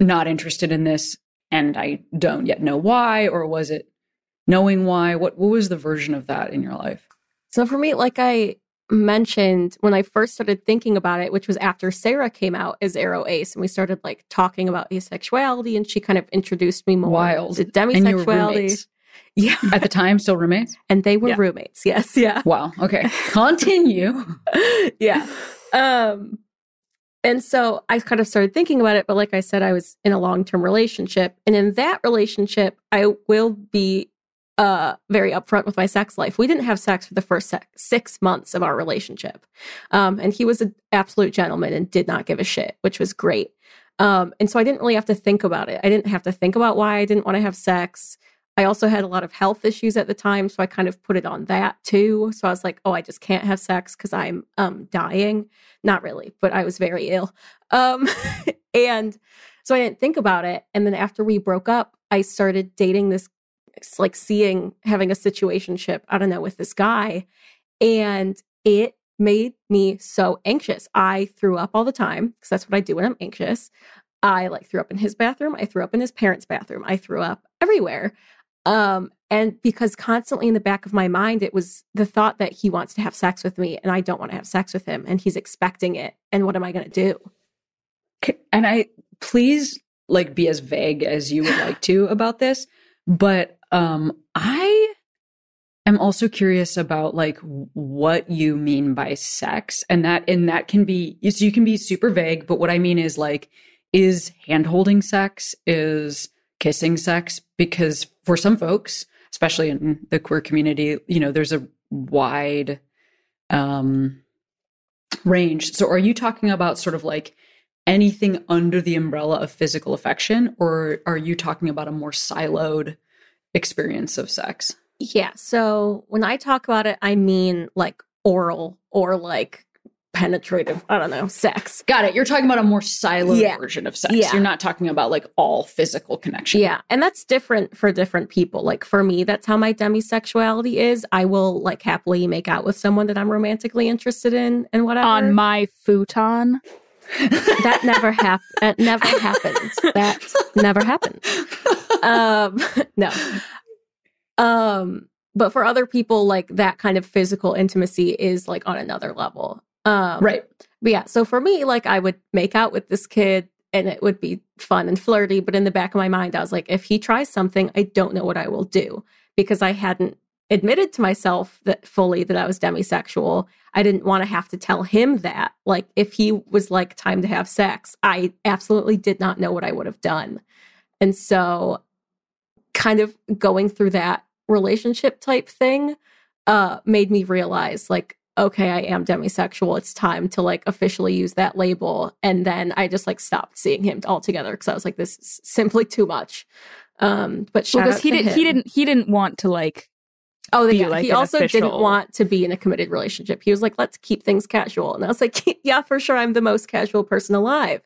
Speaker 1: not interested in this and I don't yet know why, or was it knowing why? What what was the version of that in your life?
Speaker 2: So for me, like I mentioned when I first started thinking about it, which was after Sarah came out as Aro Ace, and we started like talking about asexuality, and she kind of introduced me more
Speaker 1: Wild.
Speaker 2: to
Speaker 1: And you were
Speaker 2: demisexuality. Yeah,
Speaker 1: at the time, still roommates.
Speaker 2: and they were
Speaker 3: Yeah.
Speaker 2: roommates. Yes, yeah,
Speaker 1: Wow. Okay. Continue.
Speaker 2: yeah. Um, and so I kind of started thinking about it, but like I said, I was in a long term relationship, and in that relationship, I will be uh very upfront with my sex life. We didn't have sex for the first sec- six months of our relationship, um, and he was an absolute gentleman and did not give a shit, which was great. Um, and so I didn't really have to think about it. I didn't have to think about why I didn't want to have sex. I also had a lot of health issues at the time, so I kind of put it on that too. So I was like, "Oh, I just can't have sex because I'm um dying." Not really, but I was very ill. Um, and so I didn't think about it. And then after we broke up, I started dating this, like seeing having a situationship. I don't know with this guy, and it made me so anxious. I threw up all the time because that's what I do when I'm anxious. I like threw up in his bathroom. I threw up in his parents' bathroom. I threw up everywhere. Um, and because constantly in the back of my mind, it was the thought that he wants to have sex with me and I don't want to have sex with him and he's expecting it. And what am I going to do?
Speaker 1: And I please like be as vague as you would like to about this, but um I am also curious about like what you mean by sex and that and that can be so you can be super vague, but what I mean is like is hand holding sex is kissing sex because for some folks, especially in the queer community, you know, there's a wide um range. So are you talking about sort of like anything under the umbrella of physical affection or are you talking about a more siloed experience of sex?
Speaker 2: Yeah. So when I talk about it, I mean like oral or like penetrative, I don't know, sex.
Speaker 1: Got it. You're talking about a more siloed
Speaker 2: Yeah.
Speaker 1: version of sex.
Speaker 2: Yeah.
Speaker 1: You're not talking about like all physical connection.
Speaker 2: Yeah. And that's different for different people. Like for me, that's how my demisexuality is. I will like happily make out with someone that I'm romantically interested in and whatever.
Speaker 3: On my futon.
Speaker 2: That never happened. That never happened. That never happened. Um, no. Um, but for other people, like that kind of physical intimacy is like on another level. Um,
Speaker 1: Right.
Speaker 2: But yeah, so for me, like I would make out with this kid and it would be fun and flirty. But in the back of my mind, I was like, if he tries something, I don't know what I will do because I hadn't admitted to myself that fully that I was demisexual. I didn't want to have to tell him that. Like if he was like time to have sex, I absolutely did not know what I would have done. And so kind of going through that relationship type thing uh made me realize like okay i am demisexual it's time to like officially use that label and then i just like stopped seeing him altogether because i was like this is simply too much um but
Speaker 3: because
Speaker 2: out
Speaker 3: he didn't
Speaker 2: him.
Speaker 3: he didn't he didn't want to like
Speaker 2: Oh, yeah.
Speaker 3: like
Speaker 2: he
Speaker 3: an
Speaker 2: also didn't want to be in a committed relationship. He was like, "Let's keep things casual," and I was like, "Yeah, for sure. I'm the most casual person alive."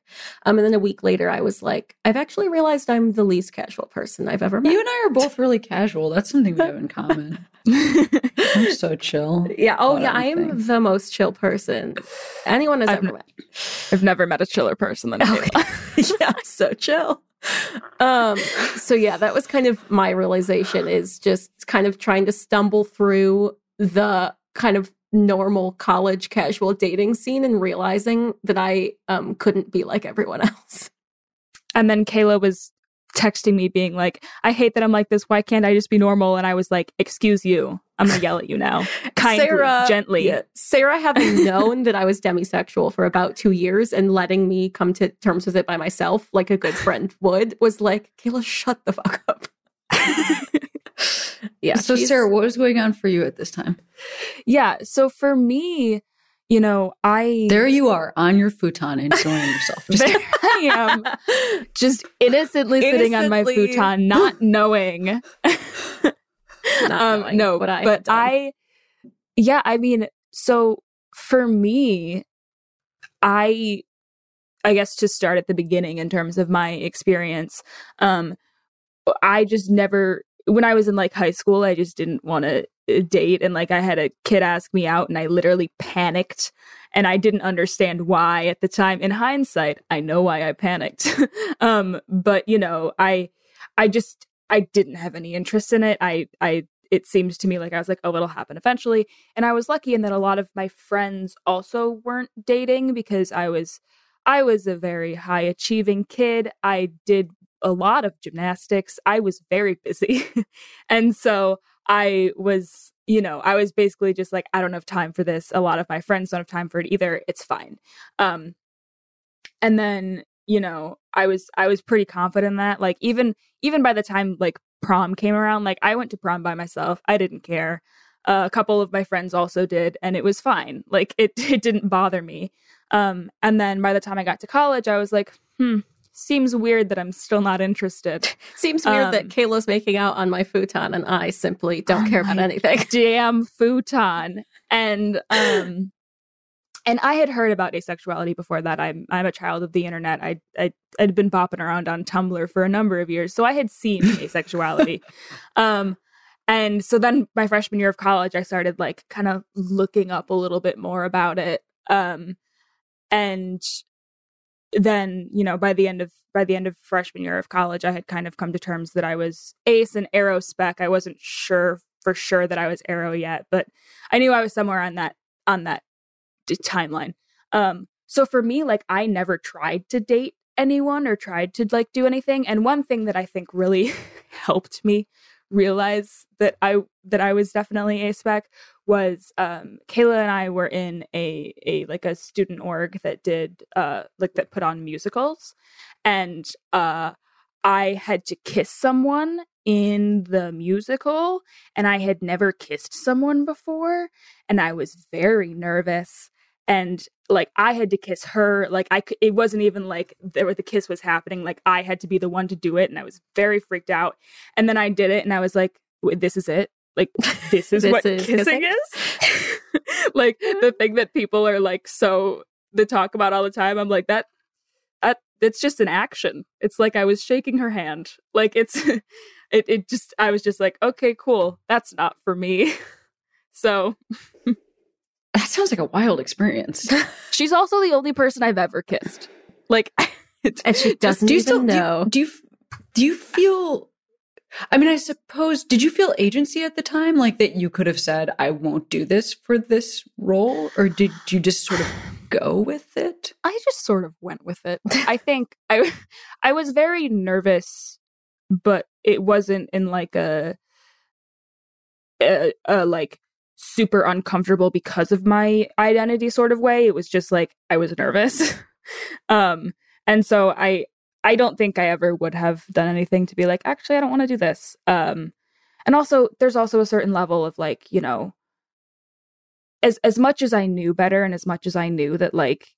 Speaker 2: Um, and then a week later, I was like, "I've actually realized I'm the least casual person I've ever met."
Speaker 1: You and I are both really casual. That's something we have in common. I'm so chill.
Speaker 2: yeah. Oh, yeah. I am
Speaker 1: everything.
Speaker 2: the most chill person anyone has
Speaker 3: I've
Speaker 2: ever
Speaker 3: n-
Speaker 2: met.
Speaker 3: I've never met a chiller person than
Speaker 2: Okay.
Speaker 3: Kayla.
Speaker 2: yeah, so chill. Um, so yeah, that was kind of my realization is just kind of trying to stumble through the kind of normal college casual dating scene and realizing that I um couldn't be like everyone else.
Speaker 3: And then Kayla was texting me being like, I hate that I'm like this. Why can't I just be normal? And I was like, excuse you. I'm gonna yell at you now. Kindly,
Speaker 2: Sarah,
Speaker 3: gently.
Speaker 2: yeah, Sarah having known that I was demisexual for about two years and letting me come to terms with it by myself, like a good friend would, was like, Kayla, shut the fuck up. yeah.
Speaker 1: so,
Speaker 2: she's-
Speaker 1: Sarah, what was going on for you at this time?
Speaker 3: Yeah. So for me, you know, I
Speaker 1: There you are on your futon enjoying yourself. Just
Speaker 3: there I am, just innocently, sitting on my futon, not knowing. Um, no,
Speaker 2: what I
Speaker 3: but. I, yeah, I mean, so for me, I, I guess to start at the beginning in terms of my experience, um, I just never, when I was in like high school, I just didn't want to date, and like I had a kid ask me out, and I literally panicked. And I didn't understand why at the time. In hindsight, I know why I panicked. um, but you know, I, I just, I didn't have any interest in it. I, I, it seemed to me like I was like, oh, it'll happen eventually. And I was lucky in that a lot of my friends also weren't dating because I was, I was a very high achieving kid. I did a lot of gymnastics. I was very busy. and so I was, you know, I was basically just like, I don't have time for this. A lot of my friends don't have time for it either. It's fine. Um, and then, you know, I was, I was pretty confident in that. Like even, even by the time like prom came around, like I went to prom by myself. I didn't care. Uh, a couple of my friends also did, and it was fine. Like it, it didn't bother me. Um, and then by the time I got to college, I was like, hmm, seems weird that I'm still not interested.
Speaker 2: Seems weird that
Speaker 3: Um,
Speaker 2: Kayla's making out on my futon and I simply don't
Speaker 3: On
Speaker 2: care about anything.
Speaker 3: Damn futon. And um and I had heard about asexuality before that. I'm I'm a child of the internet. I I I'd been bopping around on Tumblr for a number of years, so I had seen asexuality. um and so then my freshman year of college, I started like kind of looking up a little bit more about it. Um and then you know by the end of by the end of freshman year of college i had kind of come to terms that i was ace and arospec i wasn't sure for sure that i was aro yet but i knew i was somewhere on that on that d- timeline. Um so for me like i never tried to date anyone or tried to like do anything and one thing that i think really helped me realize that i that i was definitely aspec was um Kayla and I were in a a like a student org that did uh like that put on musicals and uh I had to kiss someone in the musical and I had never kissed someone before and I was very nervous and like I had to kiss her like I it wasn't even like there the kiss was happening like I had to be the one to do it and I was very freaked out and then I did it and I was like this is it? Like this is
Speaker 2: This
Speaker 3: what
Speaker 2: is
Speaker 3: kissing
Speaker 2: kissing?
Speaker 3: is like the thing that people are like so they talk about all the time i'm like that that it's just an action. It's like i was shaking her hand. Like it's it, it just i was just like okay cool. That's not for me. So
Speaker 1: that sounds like a wild experience.
Speaker 3: she's also the only person i've ever kissed like
Speaker 2: And she doesn't
Speaker 1: do you
Speaker 2: even
Speaker 1: still do you-
Speaker 2: know.
Speaker 1: Do you, do you feel? I mean, I suppose. Did you feel agency at the time, like that you could have said, "I won't do this for this role," or did you just sort of go with it?
Speaker 3: I just sort of went with it. I think I I was very nervous, but it wasn't in like a, a, a like super uncomfortable because of my identity sort of way. It was just like I was nervous. um and so I I don't think I ever would have done anything to be like, actually, I don't want to do this. Um, and also, there's also a certain level of like, you know, as as much as I knew better, and as much as I knew that, like,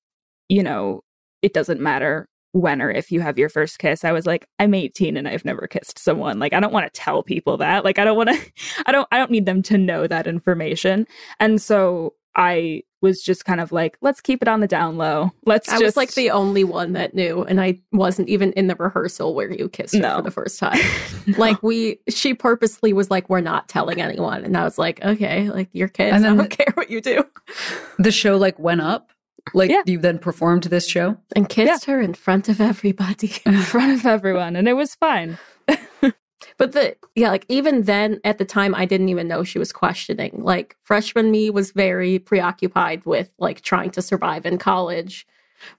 Speaker 3: you know, it doesn't matter when or if you have your first kiss. I was like, I'm 18 and I've never kissed someone. Like, I don't want to tell people that. Like, I don't want to. I don't. I don't need them to know that information. And so I was just kind of like, let's keep it on the down low. Let's
Speaker 2: I
Speaker 3: just
Speaker 2: was like the only one that knew, and I wasn't even in the rehearsal where you kissed her
Speaker 3: No.
Speaker 2: for the first time. Like we, she purposely was like, "We're not telling anyone," and I was like, "Okay, like your kids,
Speaker 1: And
Speaker 2: I don't
Speaker 1: the-
Speaker 2: care what you do."
Speaker 1: The show like went up. Like
Speaker 3: Yeah.
Speaker 1: you then performed this show.
Speaker 2: And kissed her in front of everybody.
Speaker 3: in front of everyone, and it was fine.
Speaker 2: But the yeah, like even then at the time I didn't even know she was questioning. Like freshman me was very preoccupied with like trying to survive in college.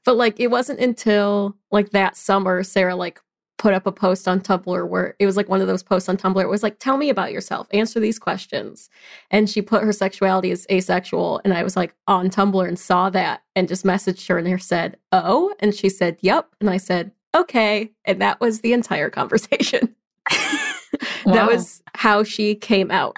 Speaker 2: But like it wasn't until like that summer Sarah like put up a post on Tumblr where it was like one of those posts on Tumblr. It was like, tell me about yourself, answer these questions. And she put her sexuality as asexual. And I was like on Tumblr and saw that and just messaged her and her said, Oh. And she said, Yep. And I said, Okay. And that was the entire conversation. That was how she came out.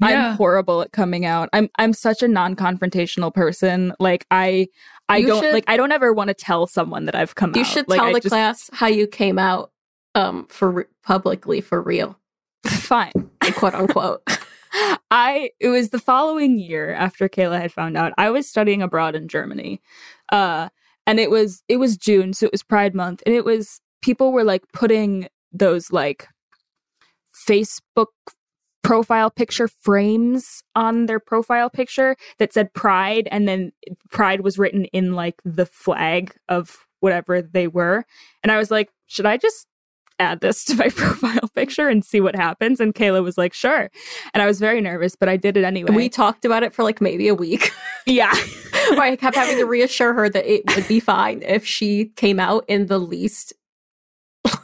Speaker 1: Yeah.
Speaker 3: I'm horrible at coming out. I'm I'm such a non-confrontational person. Like I I
Speaker 2: You
Speaker 3: don't
Speaker 2: should-
Speaker 3: like I don't ever want to tell someone that I've come
Speaker 2: You
Speaker 3: out.
Speaker 2: should
Speaker 3: Like,
Speaker 2: tell
Speaker 3: I
Speaker 2: the
Speaker 3: just-
Speaker 2: class how you came out um for re- publicly for real,
Speaker 3: fine.
Speaker 2: quote unquote.
Speaker 3: I it was the following year after Kayla had found out. I was studying abroad in Germany. Uh and it was it was June, so it was Pride month and it was people were like putting those like Facebook profile picture frames on their profile picture that said pride and then pride was written in like the flag of whatever they were and i was like should i just add this to my profile picture and see what happens and kayla was like sure and i was very nervous but i did it anyway
Speaker 2: We talked about it for like maybe a week.
Speaker 3: yeah
Speaker 2: where I kept having to reassure her that it would be fine if she came out in the least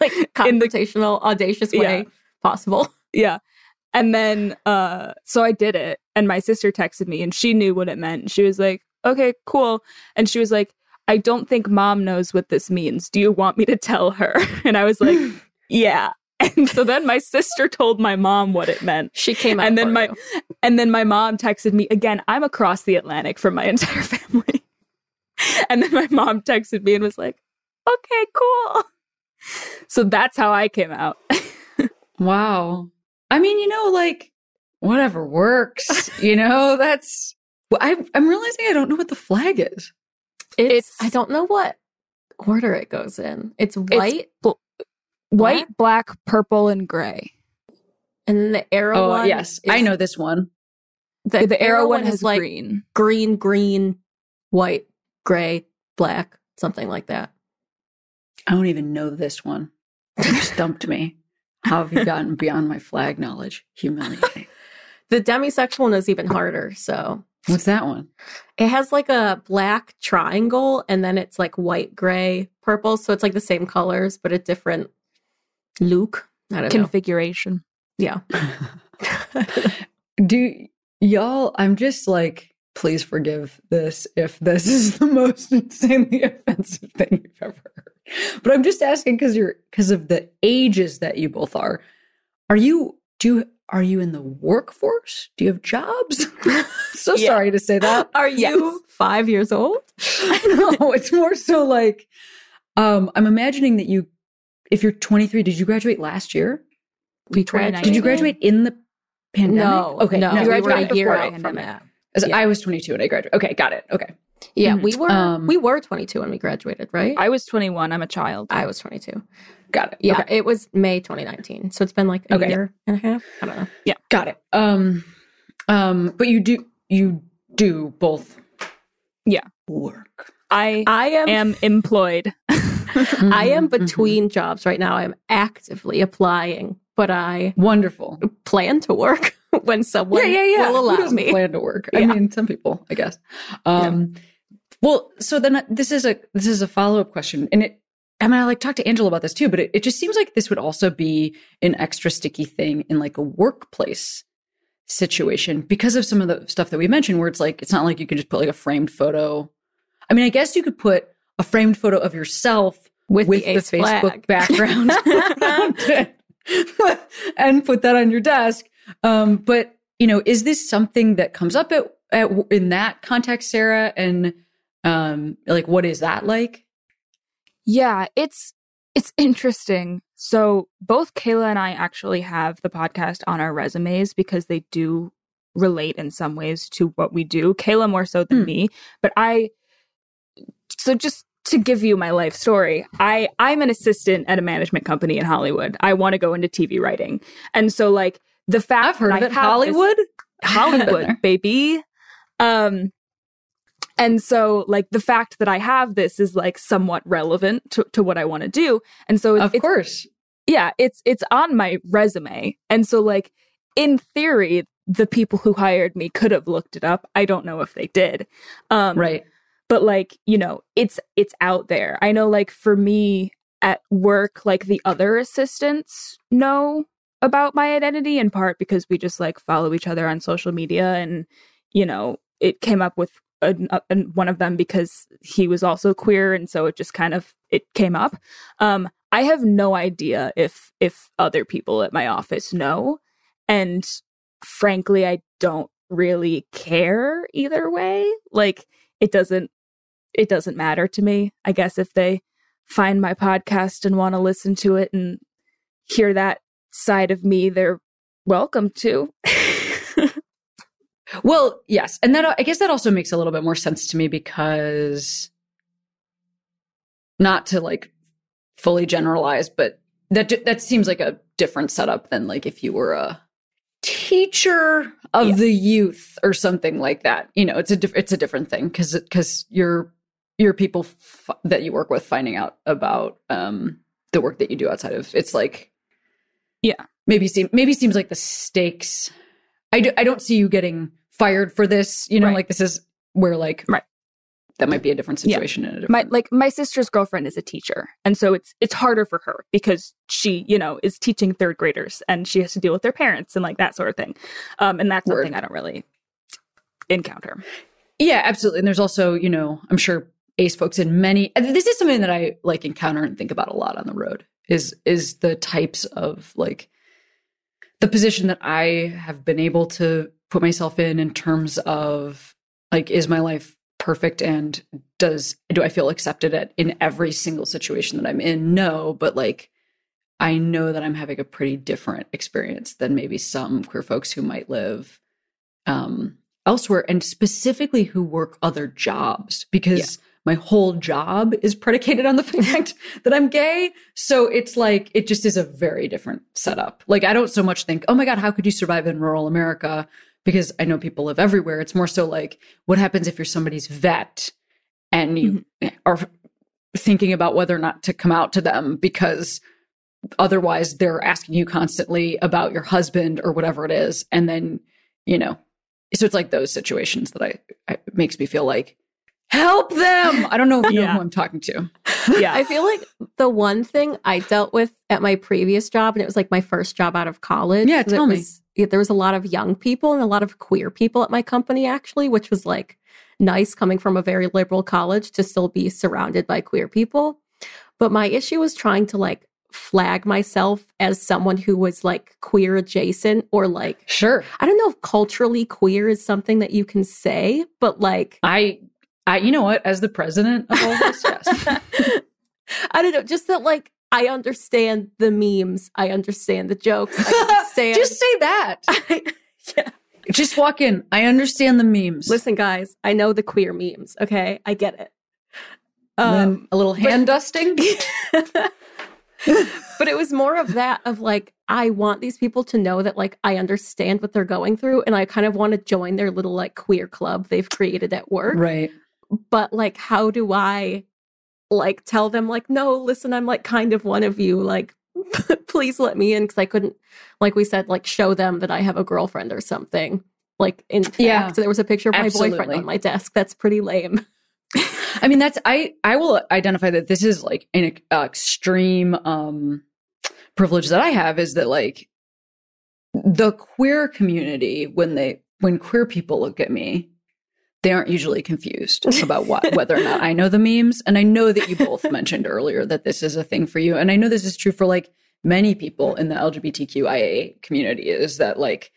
Speaker 2: like
Speaker 3: In the-
Speaker 2: confrontational, audacious way
Speaker 3: Yeah.
Speaker 2: possible.
Speaker 3: Yeah. And then uh so I did it and my sister texted me and she knew what it meant. She was like, "Okay, cool." And she was like, "I don't think mom knows what this means. Do you want me to tell her?" And I was like, "Yeah." And so then my sister told my mom what it meant.
Speaker 2: She came out
Speaker 3: And then my
Speaker 2: you.
Speaker 3: and then my mom texted me again, I'm across the Atlantic from my entire family. and then my mom texted me and was like, "Okay, cool." So that's how I came out.
Speaker 1: Wow. I mean, you know, like whatever works. you know, that's. I, I'm realizing I don't know what the flag is.
Speaker 2: it's,
Speaker 3: it's-
Speaker 2: I don't know what order it goes in. It's white
Speaker 3: White, black, purple, and gray.
Speaker 2: and then the aro
Speaker 1: Oh,
Speaker 2: one.
Speaker 1: yes, I know this one.
Speaker 2: The,
Speaker 3: The, aro one has
Speaker 2: like
Speaker 3: green.
Speaker 2: green, green, white, gray, black, something like that.
Speaker 1: I don't even know this one. You stumped me. How have you gotten beyond my flag knowledge? Humiliating.
Speaker 2: The demisexual one is even harder. So
Speaker 1: What's that one?
Speaker 2: it has like a black triangle and then it's like white, gray, purple. So it's like the same colors, but a different look. I don't know.
Speaker 3: Configuration.
Speaker 2: Yeah.
Speaker 1: Do y'all, I'm just like, please forgive this if this is the most insanely offensive thing you've ever heard. But I'm just asking because you're because of the ages that you both are. Are you do you are you in the workforce? Do you have jobs? so
Speaker 3: Yeah.
Speaker 1: sorry to say that.
Speaker 2: Are you five years old?
Speaker 1: no, it's more so like um I'm imagining that you if you're 23, did you graduate last year?
Speaker 2: We
Speaker 3: 2019.
Speaker 1: Did you graduate in the pandemic?
Speaker 2: No.
Speaker 1: Okay,
Speaker 2: no.
Speaker 1: no.
Speaker 2: we were
Speaker 3: graduated
Speaker 2: a year
Speaker 3: before
Speaker 2: out
Speaker 3: the
Speaker 2: from
Speaker 3: pandemic.
Speaker 2: that.
Speaker 1: As
Speaker 2: Yeah.
Speaker 1: I was 22 and I graduated. Okay, got it. Okay.
Speaker 2: Yeah,
Speaker 3: Mhm.
Speaker 2: we were
Speaker 1: Um,
Speaker 2: we were 22 when we graduated, right?
Speaker 3: I was 21. I'm a child.
Speaker 2: I was 22.
Speaker 1: Got it.
Speaker 2: Yeah,
Speaker 1: Okay.
Speaker 2: it was May 2019. So it's been like a
Speaker 1: Okay.
Speaker 2: year and a half. I don't know.
Speaker 1: Yeah, got it. Um um but you do you do both
Speaker 3: Yeah.
Speaker 1: work.
Speaker 3: I
Speaker 2: I am
Speaker 3: am employed.
Speaker 2: I am
Speaker 1: Mhm, mhm.
Speaker 2: between jobs right now. I'm actively applying, but I
Speaker 1: Wonderful.
Speaker 2: plan to work when someone
Speaker 1: yeah, yeah, yeah.
Speaker 2: will allow me.
Speaker 1: plan to work? I mean, some people, I guess. Um well, so then uh, this is a this is a follow-up question. And it I mean, I like talked to Angela about this too, but it, it just seems like this would also be an extra sticky thing in like a workplace situation because of some of the stuff that we mentioned where it's like it's not like you can just put like a framed photo. I mean, I guess you could put a framed photo of yourself
Speaker 2: with,
Speaker 1: with
Speaker 2: the,
Speaker 1: the, Facebook
Speaker 2: flag.
Speaker 1: background and put that on your desk. Um, but you know, is this something that comes up at, at in that context, Sarah? And um, like, what is that like?
Speaker 3: Yeah, it's it's interesting. So both Kayla and I actually have the podcast on our resumes because they do relate in some ways to what we do. Kayla more so than
Speaker 1: Hmm.
Speaker 3: me, but I so just to give you my life story, I I'm an assistant at a management company in Hollywood. I want to go into TV writing. And so like the fact
Speaker 1: I've heard
Speaker 3: that
Speaker 1: of it. Hollywood.
Speaker 3: Hollywood, baby. Um, and so like the fact that I have this is like somewhat relevant to, to what I want to do. And so it's,
Speaker 1: Of course.
Speaker 3: yeah, it's it's on my resume. And so like in theory, the people who hired me could have looked it up. I don't know if they did. Um
Speaker 1: Right.
Speaker 3: but like you know it's it's out there i know like for me at work like the other assistants know about my identity in part because we just like follow each other on social media and you know it came up with a, a, one of them because he was also queer and so it just kind of it came up. Um i have no idea if if other people at my office know and frankly i don't really care either way. Like it doesn't it doesn't matter to me i guess if they find my podcast and want to listen to it and hear that side of me they're welcome to
Speaker 1: Well, yes, and that I guess that also makes a little bit more sense to me because not to like fully generalize, but that that seems like a different setup than like if you were a teacher of
Speaker 3: Yeah.
Speaker 1: the youth or something like that. You know, it's a diff- it's a different thing because because you're you're people f- that you work with finding out about um the work that you do outside of it's like
Speaker 3: Yeah.
Speaker 1: maybe seem maybe seems like the stakes I, do, I don't see you getting fired for this you know
Speaker 3: Right.
Speaker 1: like this is where like
Speaker 3: Right.
Speaker 1: that might be a different
Speaker 3: Yeah.
Speaker 1: situation in a different
Speaker 3: my like my sister's girlfriend is a teacher and so it's it's harder for her because she you know is teaching third graders and she has to deal with their parents and like that sort of thing um and that's
Speaker 1: Word.
Speaker 3: something i don't really encounter
Speaker 1: Yeah, absolutely. And there's also, you know, I'm sure ace folks in many this is something that I like encounter and think about a lot on the road is is the types of like the position that I have been able to put myself in in terms of like is my life perfect and does do I feel accepted at in every single situation that I'm in? No, but like I know that I'm having a pretty different experience than maybe some queer folks who might live um, elsewhere and specifically who work other jobs because my whole job is predicated on the fact that I'm gay. So it's like, it just is a very different setup. Like, I don't so much think, oh my God, how could you survive in rural America? Because I know people live everywhere. It's more so like, what happens if you're somebody's vet and you mm-hmm. are thinking about whether or not to come out to them because otherwise they're asking you constantly about your husband or whatever it is and then you know so it's like those situations that i, I makes me feel like help them i don't know if you know who i'm talking to
Speaker 3: yeah
Speaker 2: I feel like the one thing I dealt with at my previous job, and it was like my first job out of college.
Speaker 1: Yeah,
Speaker 2: was
Speaker 1: tell me.
Speaker 2: was- yeah, there was a lot of young people and a lot of queer people at my company, actually, which was like nice coming from a very liberal college to still be surrounded by queer people. But my issue was trying to like flag myself as someone who was like queer adjacent or like,
Speaker 1: sure
Speaker 2: I don't know if culturally queer is something that you can say, but like,
Speaker 1: i i you know what as the president of all this yes
Speaker 2: I don't know, just that like I understand the memes, I understand the jokes, I understand.
Speaker 1: just say that
Speaker 2: yeah.
Speaker 1: just walk in i understand the memes
Speaker 2: Listen, guys, I know the queer memes. Okay, I get it. Um,
Speaker 1: a little hand dusting
Speaker 2: but it was more of that of like I want these people to know that like I understand what they're going through, and I kind of want to join their little like queer club they've created at work.
Speaker 1: right
Speaker 2: But like, how do I like tell them like, no, listen, I'm like kind of one of you. Like, please let me in because I couldn't, like we said, like show them that I have a girlfriend or something. Like in fact,
Speaker 1: Yeah,
Speaker 2: there was a picture of my
Speaker 1: absolutely.
Speaker 2: boyfriend on my desk. That's pretty lame.
Speaker 1: I mean, that's I I will identify that this is like an uh, extreme um privilege that I have is that like the queer community when they when queer people look at me, they aren't usually confused about what whether or not I know the memes. And I know that you both mentioned earlier that this is a thing for you. And I know this is true for like many people in the LGBTQIA community is that like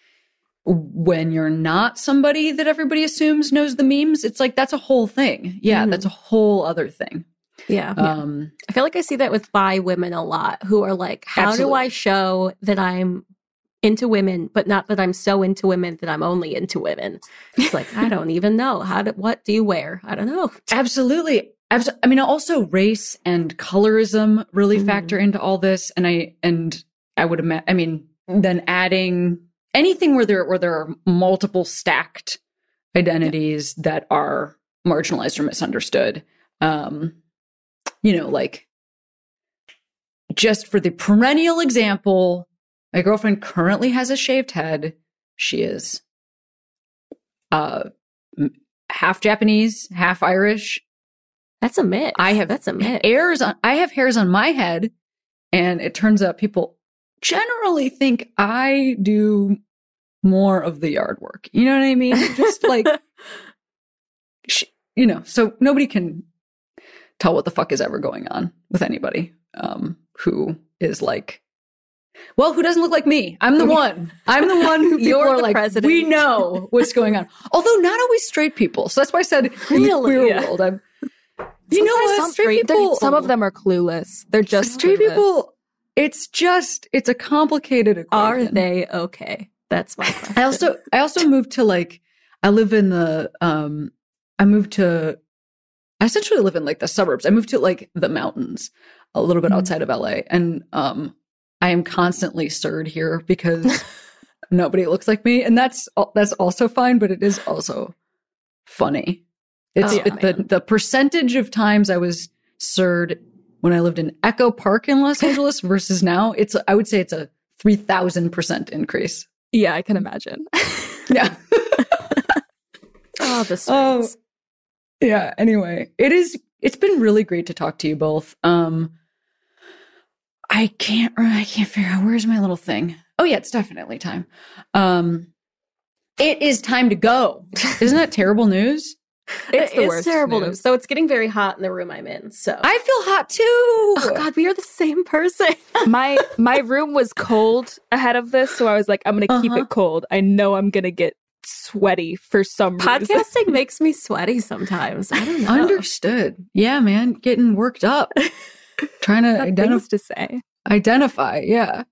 Speaker 1: when you're not somebody that everybody assumes knows the memes, it's like that's a whole thing. Yeah,
Speaker 2: Mhm.
Speaker 1: that's a whole other thing.
Speaker 2: Yeah.
Speaker 1: Um
Speaker 2: I feel like I see that with bi women a lot who are like, how do I show that I'm into women, but not that I'm so into women that I'm only into women? It's like, I don't even know. How do, what do you wear? I don't know.
Speaker 1: Absolutely. Abs- I mean, also race and colorism really
Speaker 2: Mhm.
Speaker 1: factor into all this, and I and I would imagine. I mean, then adding anything where there where there are multiple stacked identities that are marginalized or misunderstood. Um, you know, like just for the perennial example, my girlfriend currently has a shaved head. She is uh half Japanese, half Irish.
Speaker 2: That's a mix.
Speaker 1: I have
Speaker 2: That's a mix.
Speaker 1: hairs on I have hairs on my head, and it turns out people generally think I do more of the yard work. You know what I mean? Just like you know, so nobody can tell what the fuck is ever going on with anybody um, who is like, well, who doesn't look like me? I'm the one. I'm the one who people
Speaker 2: You're
Speaker 1: are like,
Speaker 2: president.
Speaker 1: we know what's going on. Although not always straight people. So that's why I said
Speaker 2: Really?
Speaker 1: queer
Speaker 3: Yeah.
Speaker 1: world, I'm. You know what?
Speaker 3: some
Speaker 1: straight people.
Speaker 3: Some of them are clueless. They're just
Speaker 1: straight
Speaker 3: clueless.
Speaker 1: people. It's just it's a complicated equation.
Speaker 2: Are they okay? That's my question.
Speaker 1: I also I also moved to like I live in the um I moved to I essentially live in like the suburbs. I moved to like the mountains a little bit
Speaker 3: Mhm.
Speaker 1: outside of LA and um I am constantly stirred here because nobody looks like me and that's that's also fine but it is also funny. It's
Speaker 2: Oh,
Speaker 1: it, the the percentage of times I was stirred when I lived in Echo Park in Los Angeles versus now it's I would say it's a 3000% increase.
Speaker 3: Yeah, I can imagine.
Speaker 1: Yeah.
Speaker 2: oh, the
Speaker 1: Oh. yeah anyway it is it's been really great to talk to you both um i can't i can't figure out where's my little thing oh yeah it's definitely time um it is time to go isn't that terrible news
Speaker 3: It's the
Speaker 2: It is
Speaker 3: worst
Speaker 2: terrible
Speaker 3: news.
Speaker 2: news. So it's getting very hot in the room I'm in. So
Speaker 1: i feel hot too
Speaker 2: oh god, we are the same person.
Speaker 3: my my room was cold ahead of this, so I was like, I'm gonna keep
Speaker 1: Uh-huh.
Speaker 3: it cold. I know I'm gonna get sweaty for some reason.
Speaker 2: Podcasting makes me sweaty sometimes. I don't know.
Speaker 1: understood yeah man getting worked up trying to identify
Speaker 3: things to say.
Speaker 1: identify yeah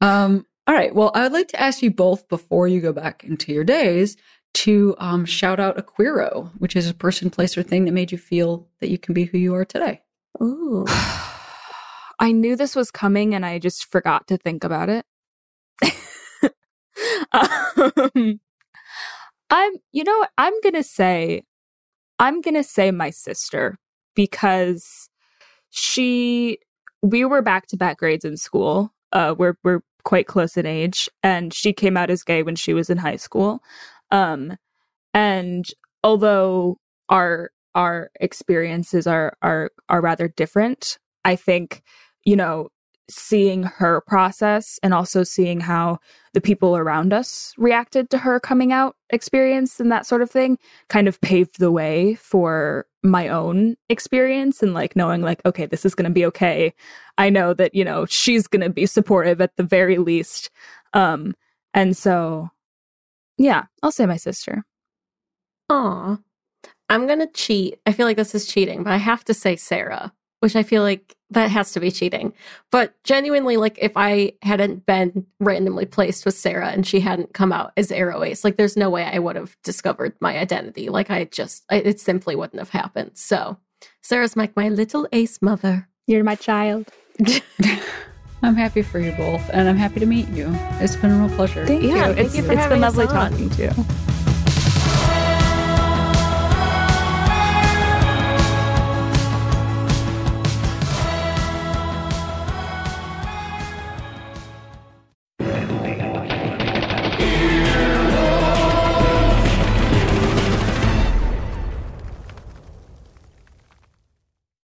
Speaker 1: um all right well i would like to ask you both before you go back into your days to um shout out a queero which is a person place or thing that made you feel that you can be who you are today
Speaker 2: Ooh.
Speaker 3: I knew this was coming and I just forgot to think about it. um, I'm, you know. I'm going to say, I'm going to say my sister because she, we were back to back grades in school. Uh, we're, we're quite close in age and she came out as gay when she was in high school. Um, and although our, our experiences are, are, are rather different, I think, you know, seeing her process and also seeing how the people around us reacted to her coming out experience and that sort of thing kind of paved the way for my own experience and like knowing like okay this is going to be okay i know that you know she's going to be supportive at the very least um and so yeah i'll say my sister
Speaker 2: Aw. I'm gonna cheat. I feel like this is cheating, but I have to say Sarah, which I feel like that has to be cheating. But genuinely, like if I hadn't been randomly placed with Sarah and she hadn't come out as Aro Ace, like there's no way I would have discovered my identity. Like I just, I, it simply wouldn't have happened. So Sarah's like my little ace mother.
Speaker 3: you're my child
Speaker 1: i'm happy for you both and i'm happy to meet you it's been a real pleasure
Speaker 3: thank
Speaker 2: Yeah,
Speaker 3: you
Speaker 2: thank
Speaker 3: it's,
Speaker 2: you for
Speaker 3: it's
Speaker 2: having
Speaker 3: been lovely
Speaker 2: on.
Speaker 3: talking to you